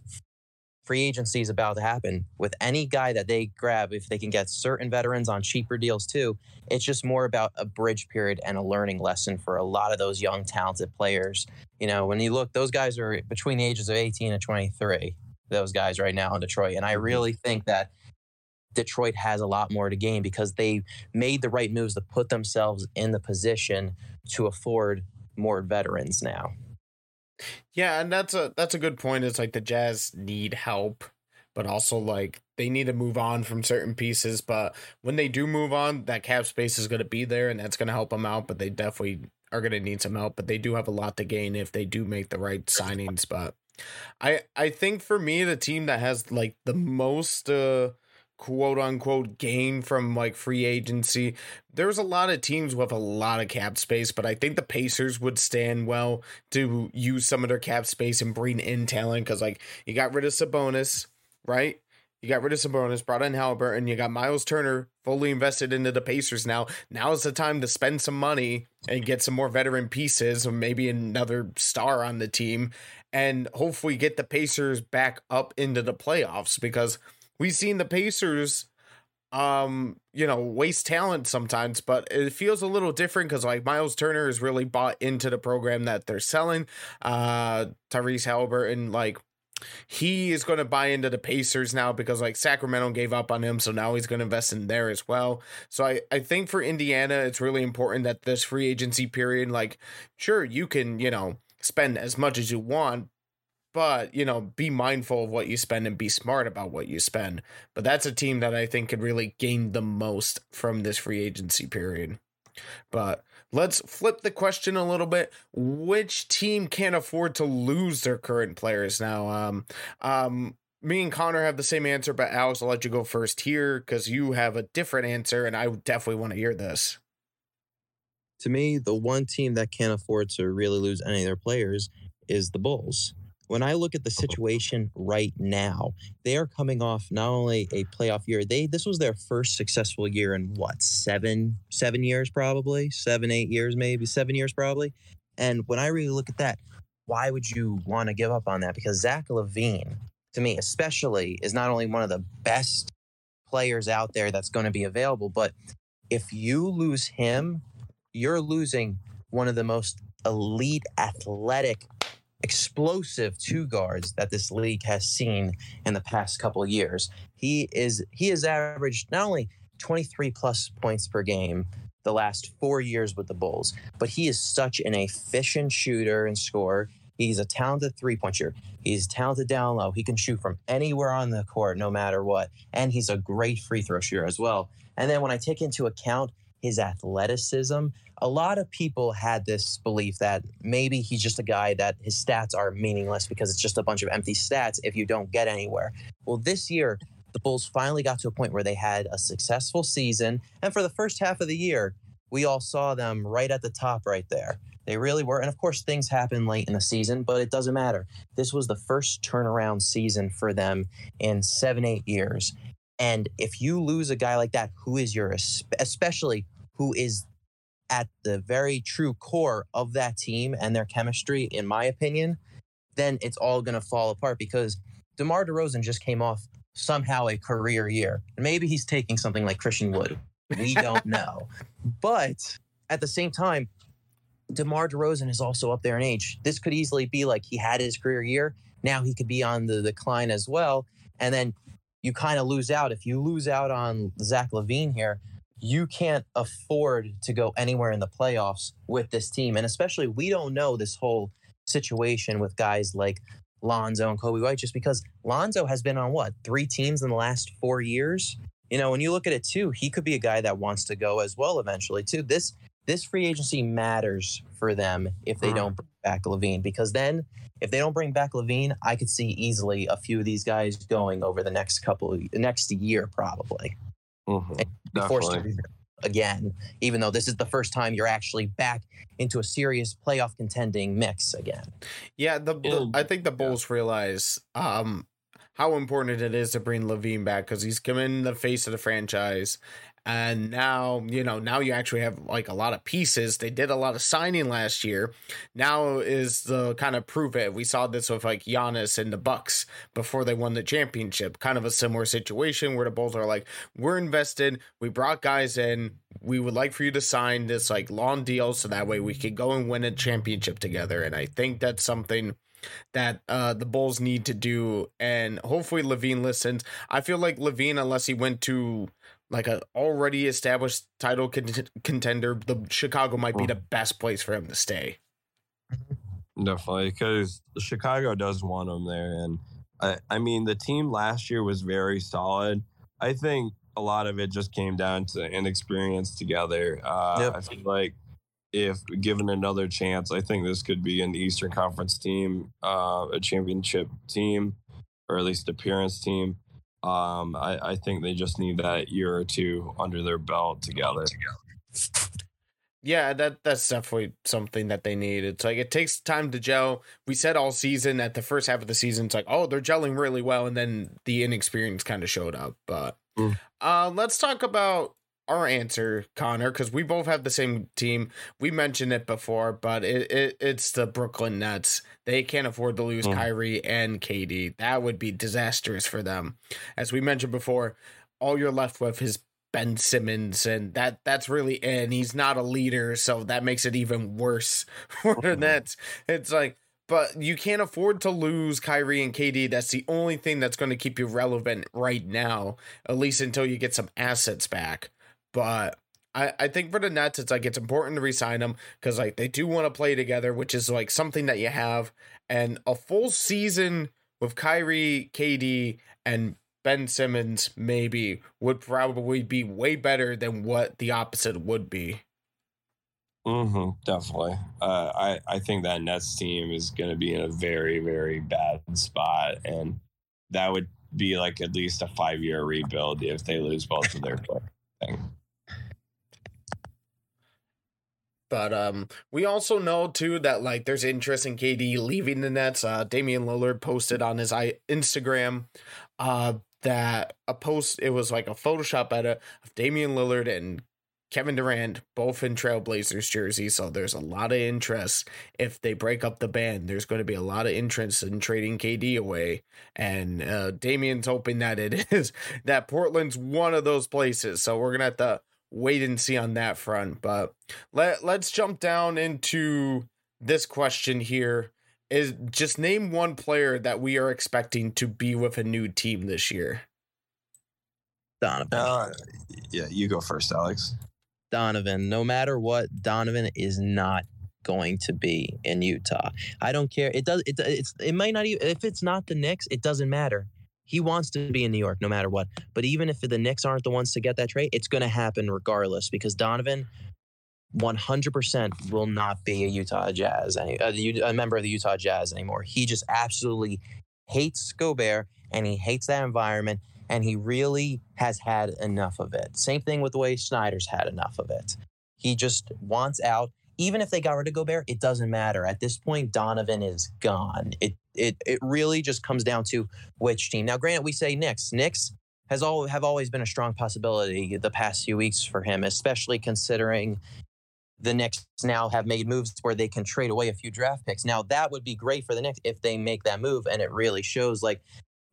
free agency is about to happen. With any guy that they grab if they can get certain veterans on cheaper deals too it's just more about a bridge period and a learning lesson for a lot of those young talented players. You know when you look those guys are between the ages of 18 and 23 those guys right now in detroit. And i mm-hmm. really think that detroit has a lot more to gain because they made the right moves to put themselves in the position to afford more veterans now Yeah, and that's a that's a good point. It's like the Jazz need help, but also like they need to move on from certain pieces. But when they do move on, that cap space is going to be there, and that's going to help them out. But they definitely are going to need some help. But they do have a lot to gain if they do make the right signings. But I I think for me, the team that has like the most uh quote unquote gain from like free agency there's a lot of teams with a lot of cap space but i think the pacers would stand well to use some of their cap space and bring in talent because like you got rid of Sabonis, right? You got rid of Sabonis, brought in Haliburton, you got Myles Turner fully invested into the Pacers now. Now is the time to spend some money and get some more veteran pieces, or maybe another star on the team, and hopefully get the Pacers back up into the playoffs because we've seen the Pacers um you know waste talent sometimes but it feels a little different because like myles turner is really bought into the program that they're selling. Uh tyrese haliburton like he is going to buy into the pacers now because like sacramento gave up on him so now he's going to invest in there as well. So i i think for indiana it's really important that this free agency period like sure you can you know spend as much as you want but you know be mindful of what you spend and be smart about what you spend but that's a team that i think could really gain the most from this free agency period but let's flip the question a little bit which team can't afford to lose their current players now um um me and Connor have the same answer, but Alex, I'll let you go first here because you have a different answer, and I definitely want to hear this. to me, the one team that can't afford to really lose any of their players is the Bulls. When I look at the uh-huh. situation right now, they are coming off not only a playoff year, they this was their first successful year in what, seven, seven years probably? Seven, eight years, maybe, seven years probably. And when I really look at that, why would you want to give up on that? Because Zach LaVine, to me, especially, is not only one of the best players out there that's going to be available, but if you lose him, you're losing one of the most elite athletic explosive two guards that this league has seen in the past couple of years. He is he has averaged not only 23 plus points per game the last four years with the bulls but he is such an efficient shooter and scorer. He's a talented three-point shooter he's talented down low. He can shoot from anywhere on the court no matter what. And he's a great free throw shooter as well. And then when i take into account his athleticism a lot of people had this belief that maybe he's just a guy that his stats are meaningless because it's just a bunch of empty stats if you don't get anywhere. Well, this year, the Bulls finally got to a point where they had a successful season. And for the first half of the year, we all saw them right at the top right there. They really were. And of course, things happen late in the season, but it doesn't matter. This was the first turnaround season for them in seven, eight years. And if you lose a guy like that, who is your, especially who is at the very true core of that team and their chemistry, in my opinion, then it's all going to fall apart because DeMar DeRozan just came off somehow a career year. Maybe he's taking something like Christian Wood. We don't know. But at the same time, DeMar DeRozan is also up there in age. This could easily be like he had his career year. Now he could be on the decline as well. And then you kind of lose out. If you lose out on Zach LaVine here, you can't afford to go anywhere in the playoffs with this team. And especially, we don't know this whole situation with guys like Lonzo and Coby White, just because Lonzo has been on what, three teams in the last four years? You know, when you look at it too, he could be a guy that wants to go as well eventually too. This this free agency matters for them if they mm. don't bring back LaVine, because then if they don't bring back LaVine, I could see easily a few of these guys going over the next couple next year probably. Mhm, Be forced to again, even though this is the first time you're actually back into a serious playoff contending mix again. Yeah, the, the I think the Bulls realize um how important it is to bring LaVine back because he's come in the face of the franchise. And now, you know, now you actually have like a lot of pieces. They did a lot of signing last year. Now is the kind of prove it. We saw this with like Giannis and the Bucks before they won the championship. Kind of a similar situation where the Bulls are like, we're invested. We brought guys in. We would like for you to sign this like long deal so that way we could go and win a championship together. And I think that's something that uh, the Bulls need to do, and hopefully LaVine listens. I feel like LaVine, unless he went to like a already established title cont- contender, the Chicago might be the best place for him to stay. Definitely, because Chicago does want him there, and I, I mean the team last year was very solid. I think a lot of it just came down to inexperience together. Uh, Yep. I feel like if given another chance, I think this could be an Eastern Conference team, uh, a championship team, or at least appearance team. Um, I, I think they just need that year or two under their belt together. Yeah, that that's definitely something that they need. It's like it takes time to gel. We said all season at the first half of the season, it's like, oh, they're gelling really well, and then the inexperience kind of showed up. But Mm. uh, let's talk about our answer, Connor, because we both have the same team. We mentioned it before, but it, it it's the Brooklyn Nets. They can't afford to lose Mm. Kyrie and KD. That would be disastrous for them. As we mentioned before, all you're left with is Ben Simmons, and that that's really it. And he's not a leader, so that makes it even worse for the Mhm. Nets. It's like, but you can't afford to lose Kyrie and KD. That's the only thing that's going to keep you relevant right now, at least until you get some assets back. But I, I think for the Nets, it's like it's important to resign them because like they do want to play together, which is like something that you have. And a full season with Kyrie, KD, and Ben Simmons maybe would probably be way better than what the opposite would be. Mm-hmm, definitely. Uh, I I think that Nets team is going to be in a very very bad spot, and that would be like at least a five year rebuild if they lose both of their players. Thing. But um, we also know too that like there's interest in KD leaving the Nets. Uh, Damian Lillard posted on his Instagram uh, that a post it was like a Photoshop edit of Damian Lillard and Kevin Durant both in Trailblazers jersey. So there's a lot of interest if they break up the band. There's going to be a lot of interest in trading KD away, and uh, Damian's hoping that it is that Portland's one of those places. So we're gonna have to wait and see on that front. But let let's jump down into this question here. Is just name one player that we are expecting to be with a new team this year. Donovan. Uh, yeah, you go first, Alex. Donovan. No matter what, Donovan is not going to be in Utah. I don't care. It does. It it's it might not even if it's not the Knicks. It doesn't matter. He wants to be in New York no matter what. But even if the Knicks aren't the ones to get that trade, it's going to happen regardless because Donovan. 100% will not be a Utah Jazz, any, a, a member of the Utah Jazz anymore. He just absolutely hates Gobert and he hates that environment and he really has had enough of it. Same thing with the way Snyder's had enough of it. He just wants out. Even if they got rid of Gobert, it doesn't matter. At this point, Donovan is gone. It it it really just comes down to which team. Now, granted, we say Knicks. Knicks has all have always been a strong possibility the past few weeks for him, especially considering the Knicks now have made moves where they can trade away a few draft picks. Now that would be great for the Knicks if they make that move, and it really shows like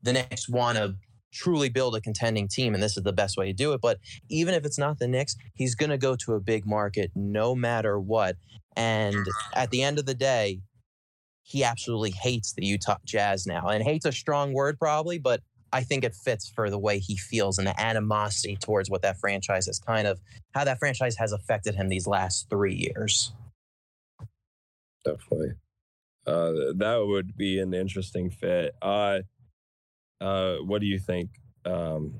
the Knicks want to truly build a contending team, and this is the best way to do it. But even if it's not the Knicks, he's going to go to a big market no matter what. And at the end of the day, he absolutely hates the Utah Jazz now, and hates a strong word probably, but I think it fits for the way he feels and the animosity towards what that franchise has kind of how that franchise has affected him these last three years. Definitely. Uh, that would be an interesting fit. Uh, uh, what do you think, um,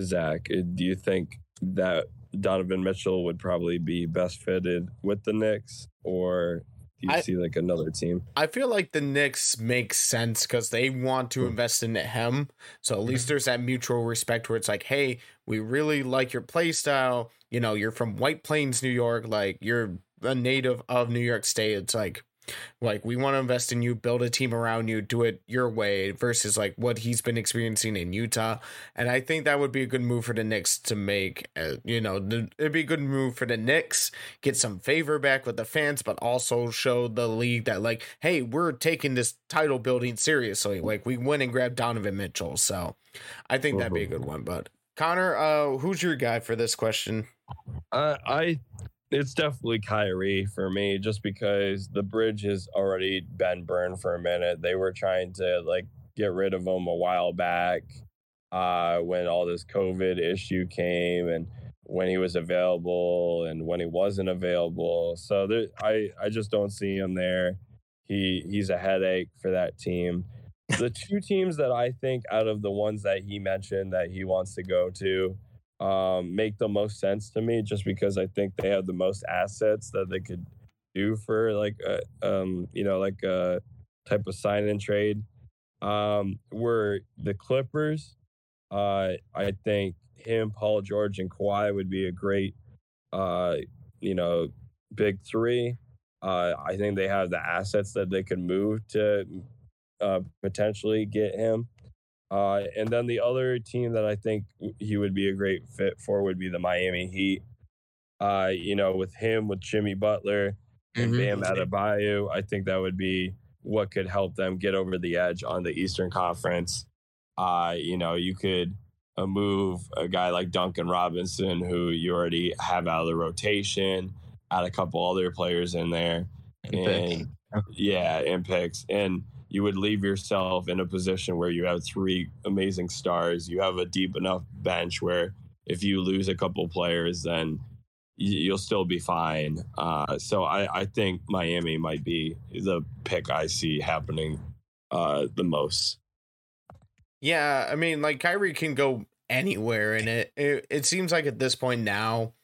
Zach? Uh, do you think that Donovan Mitchell would probably be best fitted with the Knicks, or do you I- see like another team? I feel like the Knicks make sense because they want to Hmm. invest in him. So at least there's that mutual respect where it's like, hey, we really like your play style. You know, you're from White Plains, New York. Like you're a native of New York State. It's like, like we want to invest in you, build a team around you, do it your way versus like what he's been experiencing in Utah. And I think that would be a good move for the Knicks to make. Uh, you know, the, it'd be a good move for the Knicks, get some favor back with the fans, but also show the league that like, hey, we're taking this title building seriously. Like we went and grabbed Donovan Mitchell. So I think that'd be a good one. But Connor, uh, who's your guy for this question? Uh, I it's definitely Kyrie for me, just because the bridge has already been burned for a minute. They were trying to like get rid of him a while back, uh, when all this COVID issue came and when he was available and when he wasn't available. So there, I I just don't see him there. He he's a headache for that team. The two teams that I think out of the ones that he mentioned that he wants to go to, um, make the most sense to me just because I think they have the most assets that they could do for like a, um, you know, like a type of sign and trade. Um, were the Clippers. Uh, I think him, Paul George, and Kawhi would be a great, uh, you know, big three. Uh, I think they have the assets that they could move to uh, potentially get him. Uh, and then the other team that I think he would be a great fit for would be the Miami Heat. Uh, you know, with him, with Jimmy Butler and Mhm. Bam Adebayo, I think that would be what could help them get over the edge on the Eastern Conference. Uh, you know, you could uh, move a guy like Duncan Robinson, who you already have out of the rotation, add a couple other players in there, and yeah, and picks, and you would leave yourself in a position where you have three amazing stars. You have a deep enough bench where if you lose a couple players, then you'll still be fine. Uh, so I, I think Miami might be the pick I see happening uh, the most. Yeah, I mean, like Kyrie can go anywhere and it. It it seems like at this point now,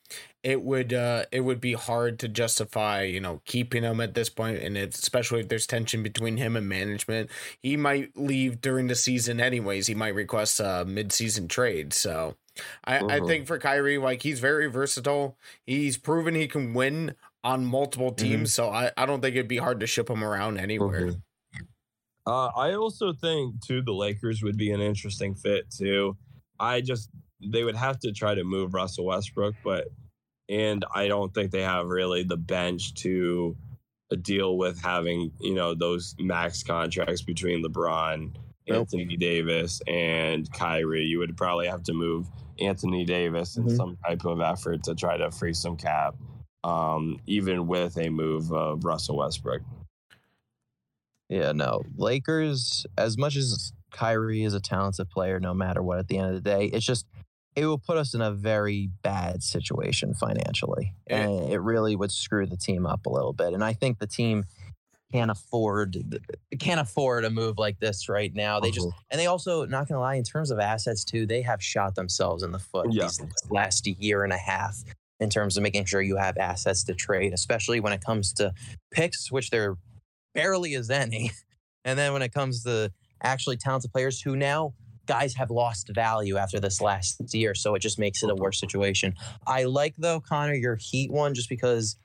it would uh it would be hard to justify, you know, keeping him at this point, and especially if there's tension between him and management. He might leave during the season anyways. He might request a mid-season trade. So I, I Mhm. think for Kyrie, like he's very versatile. He's proven he can win on multiple teams. So I, I don't think it'd be hard to ship him around anywhere. Mhm. Uh, I also think too the Lakers would be an interesting fit too. I just they would have to try to move Russell Westbrook, but and I don't think they have really the bench to uh, deal with having you know those max contracts between LeBron, Nope. Anthony Davis, and Kyrie. You would probably have to move Anthony Davis in Mhm. some type of effort to try to free some cap, um, even with a move of Russell Westbrook. Yeah, no. Lakers, as much as Kyrie is a talented player, no matter what, at the end of the day, it's just it will put us in a very bad situation financially. Yeah. And it really would screw the team up a little bit. And I think the team can't afford can't afford a move like this right now. They just mm-hmm. and they also, not gonna lie, in terms of assets too, they have shot themselves in the foot Yeah. these last year and a half in terms of making sure you have assets to trade, especially when it comes to picks, which there barely is any. And then when it comes to actually talented players who now guys have lost value after this last year, so it just makes it a worse situation. I like though, Connor, your Heat one, just because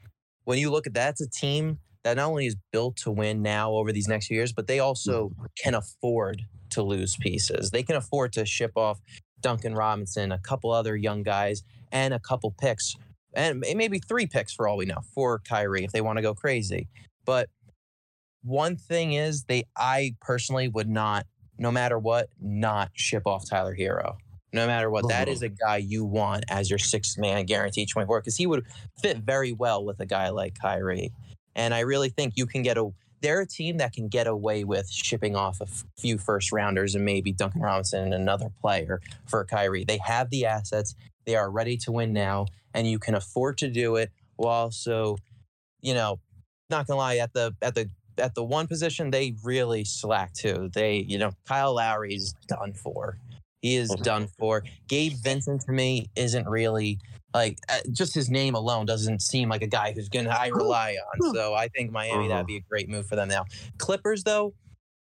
when you look at that, it's a team that not only is built to win now over these next few years, but they also mm-hmm. can afford to lose pieces. They can afford to ship off Duncan Robinson, a couple other young guys, and a couple picks, and may- maybe three picks for all we know for Kyrie if they want to go crazy. But one thing is, they I personally would not, no matter what, not ship off Tyler Herro. No matter what, that is uh-huh. a guy you want as your sixth man guaranteed 24 because he would fit very well with a guy like Kyrie. And I really think you can get a they're a team that can get away with shipping off a f- few first rounders and maybe Duncan Robinson and another player for Kyrie. They have the assets. They are ready to win now, and you can afford to do it while also, you know, not gonna lie, at the at the at the one position, they really slack too. They, you know, Kyle Lowry's done for. He is Mhm. done for. Gabe Vincent to me isn't really like uh, just his name alone doesn't seem like a guy who's gonna I rely on. So I think Miami that'd be a great move for them now. Clippers though,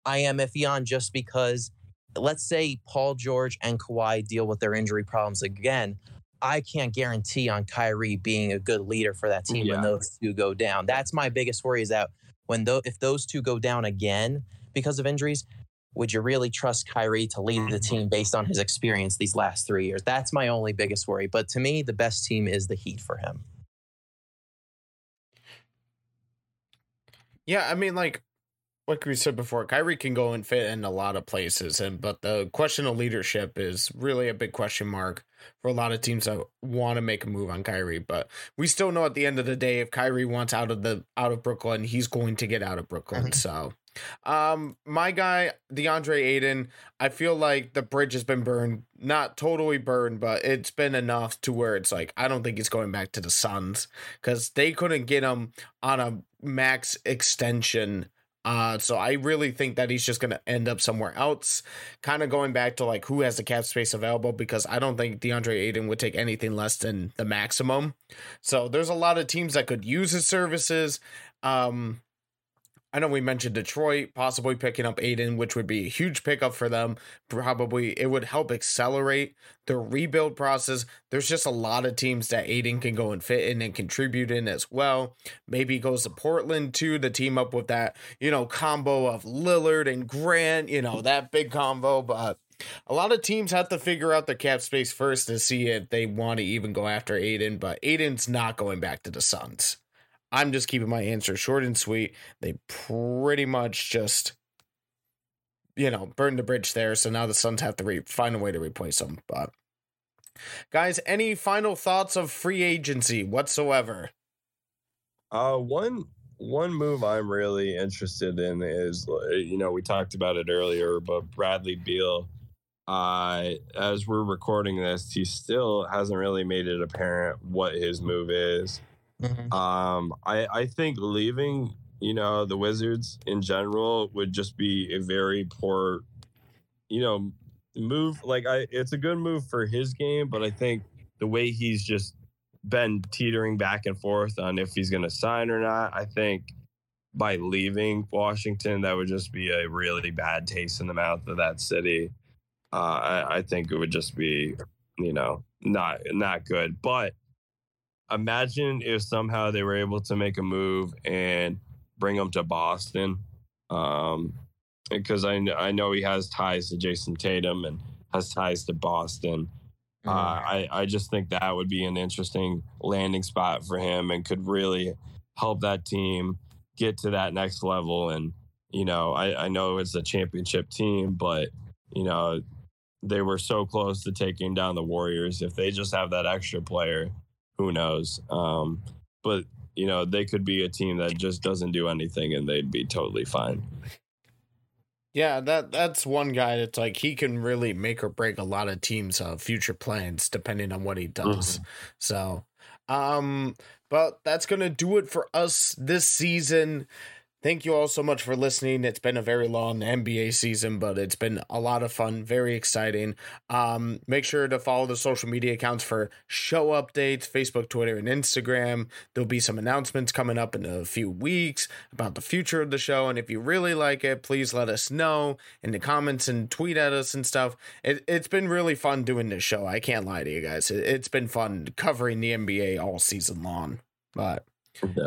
I am iffy on just because let's say Paul George and Kawhi deal with their injury problems again. I can't guarantee on Kyrie being a good leader for that team when those two go down. That's my biggest worry is that when though if those two go down again because of injuries, would you really trust Kyrie to lead the mm-hmm. team based on his experience these last three years? That's my only biggest worry. But to me, the best team is the Heat for him. Yeah, I mean, like like we said before, Kyrie can go and fit in a lot of places, and but the question of leadership is really a big question mark for a lot of teams that want to make a move on Kyrie. But we still know at the end of the day, if Kyrie wants out of the out of Brooklyn, he's going to get out of Brooklyn. Mhm. So, um, my guy DeAndre Ayton, I feel like the bridge has been burned, not totally burned, but it's been enough to where it's like I don't think he's going back to the Suns because they couldn't get him on a max extension. Uh, so I really think that he's just gonna end up somewhere else. Kind of going back to like who has the cap space available because I don't think DeAndre Ayton would take anything less than the maximum. So there's a lot of teams that could use his services. Um, I know we mentioned Detroit possibly picking up Ayton, which would be a huge pickup for them. Probably it would help accelerate the rebuild process. There's just a lot of teams that Ayton can go and fit in and contribute in as well. Maybe goes to Portland too to team up with that, you know, combo of Lillard and Grant, you know, that big combo. But a lot of teams have to figure out their cap space first to see if they want to even go after Ayton. But Ayton's not going back to the Suns. I'm just keeping my answer short and sweet. They pretty much just, you know, burned the bridge there. So now the Suns have to re- find a way to replace them. But guys, any final thoughts of free agency whatsoever? Uh, one one move I'm really interested in is, uh, you know, we talked about it earlier, but Bradley Beal. Uh, as we're recording this, he still hasn't really made it apparent what his move is. Um, I I think leaving, you know, the Wizards in general would just be a very poor, you know, move. Like I, it's a good move for his game, but I think the way he's just been teetering back and forth on if he's going to sign or not, I think by leaving Washington, that would just be a really bad taste in the mouth of that city. Uh, I, I think it would just be, you know, not not good. But imagine if somehow they were able to make a move and bring him to Boston. Um, because I, I know he has ties to Jayson Tatum and has ties to Boston. Uh, I, I just think that would be an interesting landing spot for him and could really help that team get to that next level. And, you know, I, I know it's a championship team, but, you know, they were so close to taking down the Warriors. If they just have that extra player, who knows? Um, but, you know, they could be a team that just doesn't do anything and they'd be totally fine. Yeah, that that's one guy that's like he can really make or break a lot of teams' uh, future plans depending on what he does. So, um, but that's gonna do it for us this season. Thank you all so much for listening. It's been a very long NBA season, but it's been a lot of fun, very exciting. Um, make sure to follow the social media accounts for show updates Facebook, Twitter, and Instagram. There'll be some announcements coming up in a few weeks about the future of the show. And if you really like it, please let us know in the comments and tweet at us and stuff. It, it's been really fun doing this show. I can't lie to you guys. It, it's been fun covering the NBA all season long. But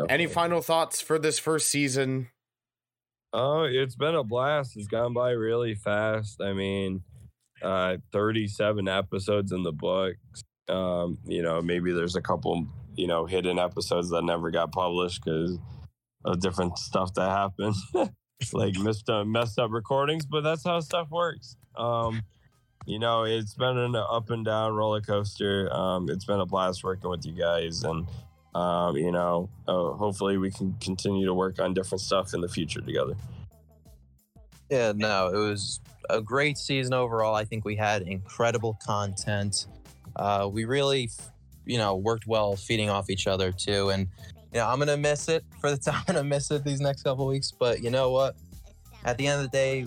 any final thoughts for this first season? Oh, it's been a blast. It's gone by really fast. I mean, uh, 37 episodes in the books. Um, you know, maybe there's a couple, you know, hidden episodes that never got published because of different stuff that happened, like missed uh, messed up recordings. But that's how stuff works. Um, you know, it's been an up and down roller coaster. Um, it's been a blast working with you guys, and Um, you know, uh, hopefully we can continue to work on different stuff in the future together. Yeah, no, it was a great season overall. I think we had incredible content. Uh, we really, you know, worked well feeding off each other too. And, you know, I'm going to miss it for the time. I'm going to miss it these next couple weeks. But you know what? At the end of the day,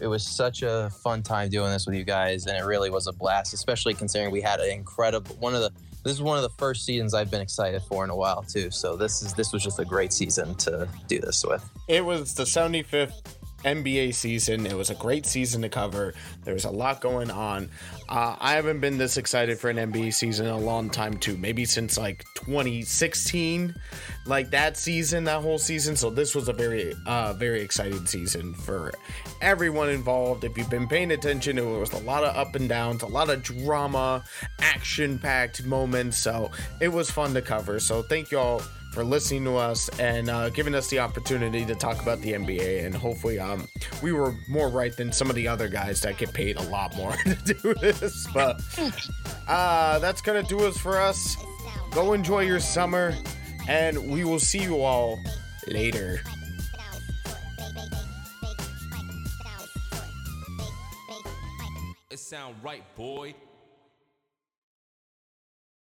it was such a fun time doing this with you guys. And it really was a blast, especially considering we had an incredible one of the this is one of the first seasons I've been excited for in a while too. So this is this was just a great season to do this with. It was the 75th NBA season. It was a great season to cover. There was a lot going on. Uh, I haven't been this excited for an NBA season in a long time, too. Maybe since like 2016, like that season, that whole season. So this was a very, uh, very exciting season for everyone involved. If you've been paying attention, it was a lot of up and downs, a lot of drama, action packed moments. So it was fun to cover. So thank you all for listening to us and uh, giving us the opportunity to talk about the NBA. And hopefully, um, we were more right than some of the other guys that get paid a lot more to do this. But uh, that's gonna do us for us. Go enjoy your summer, and we will see you all later. It sound right, boy.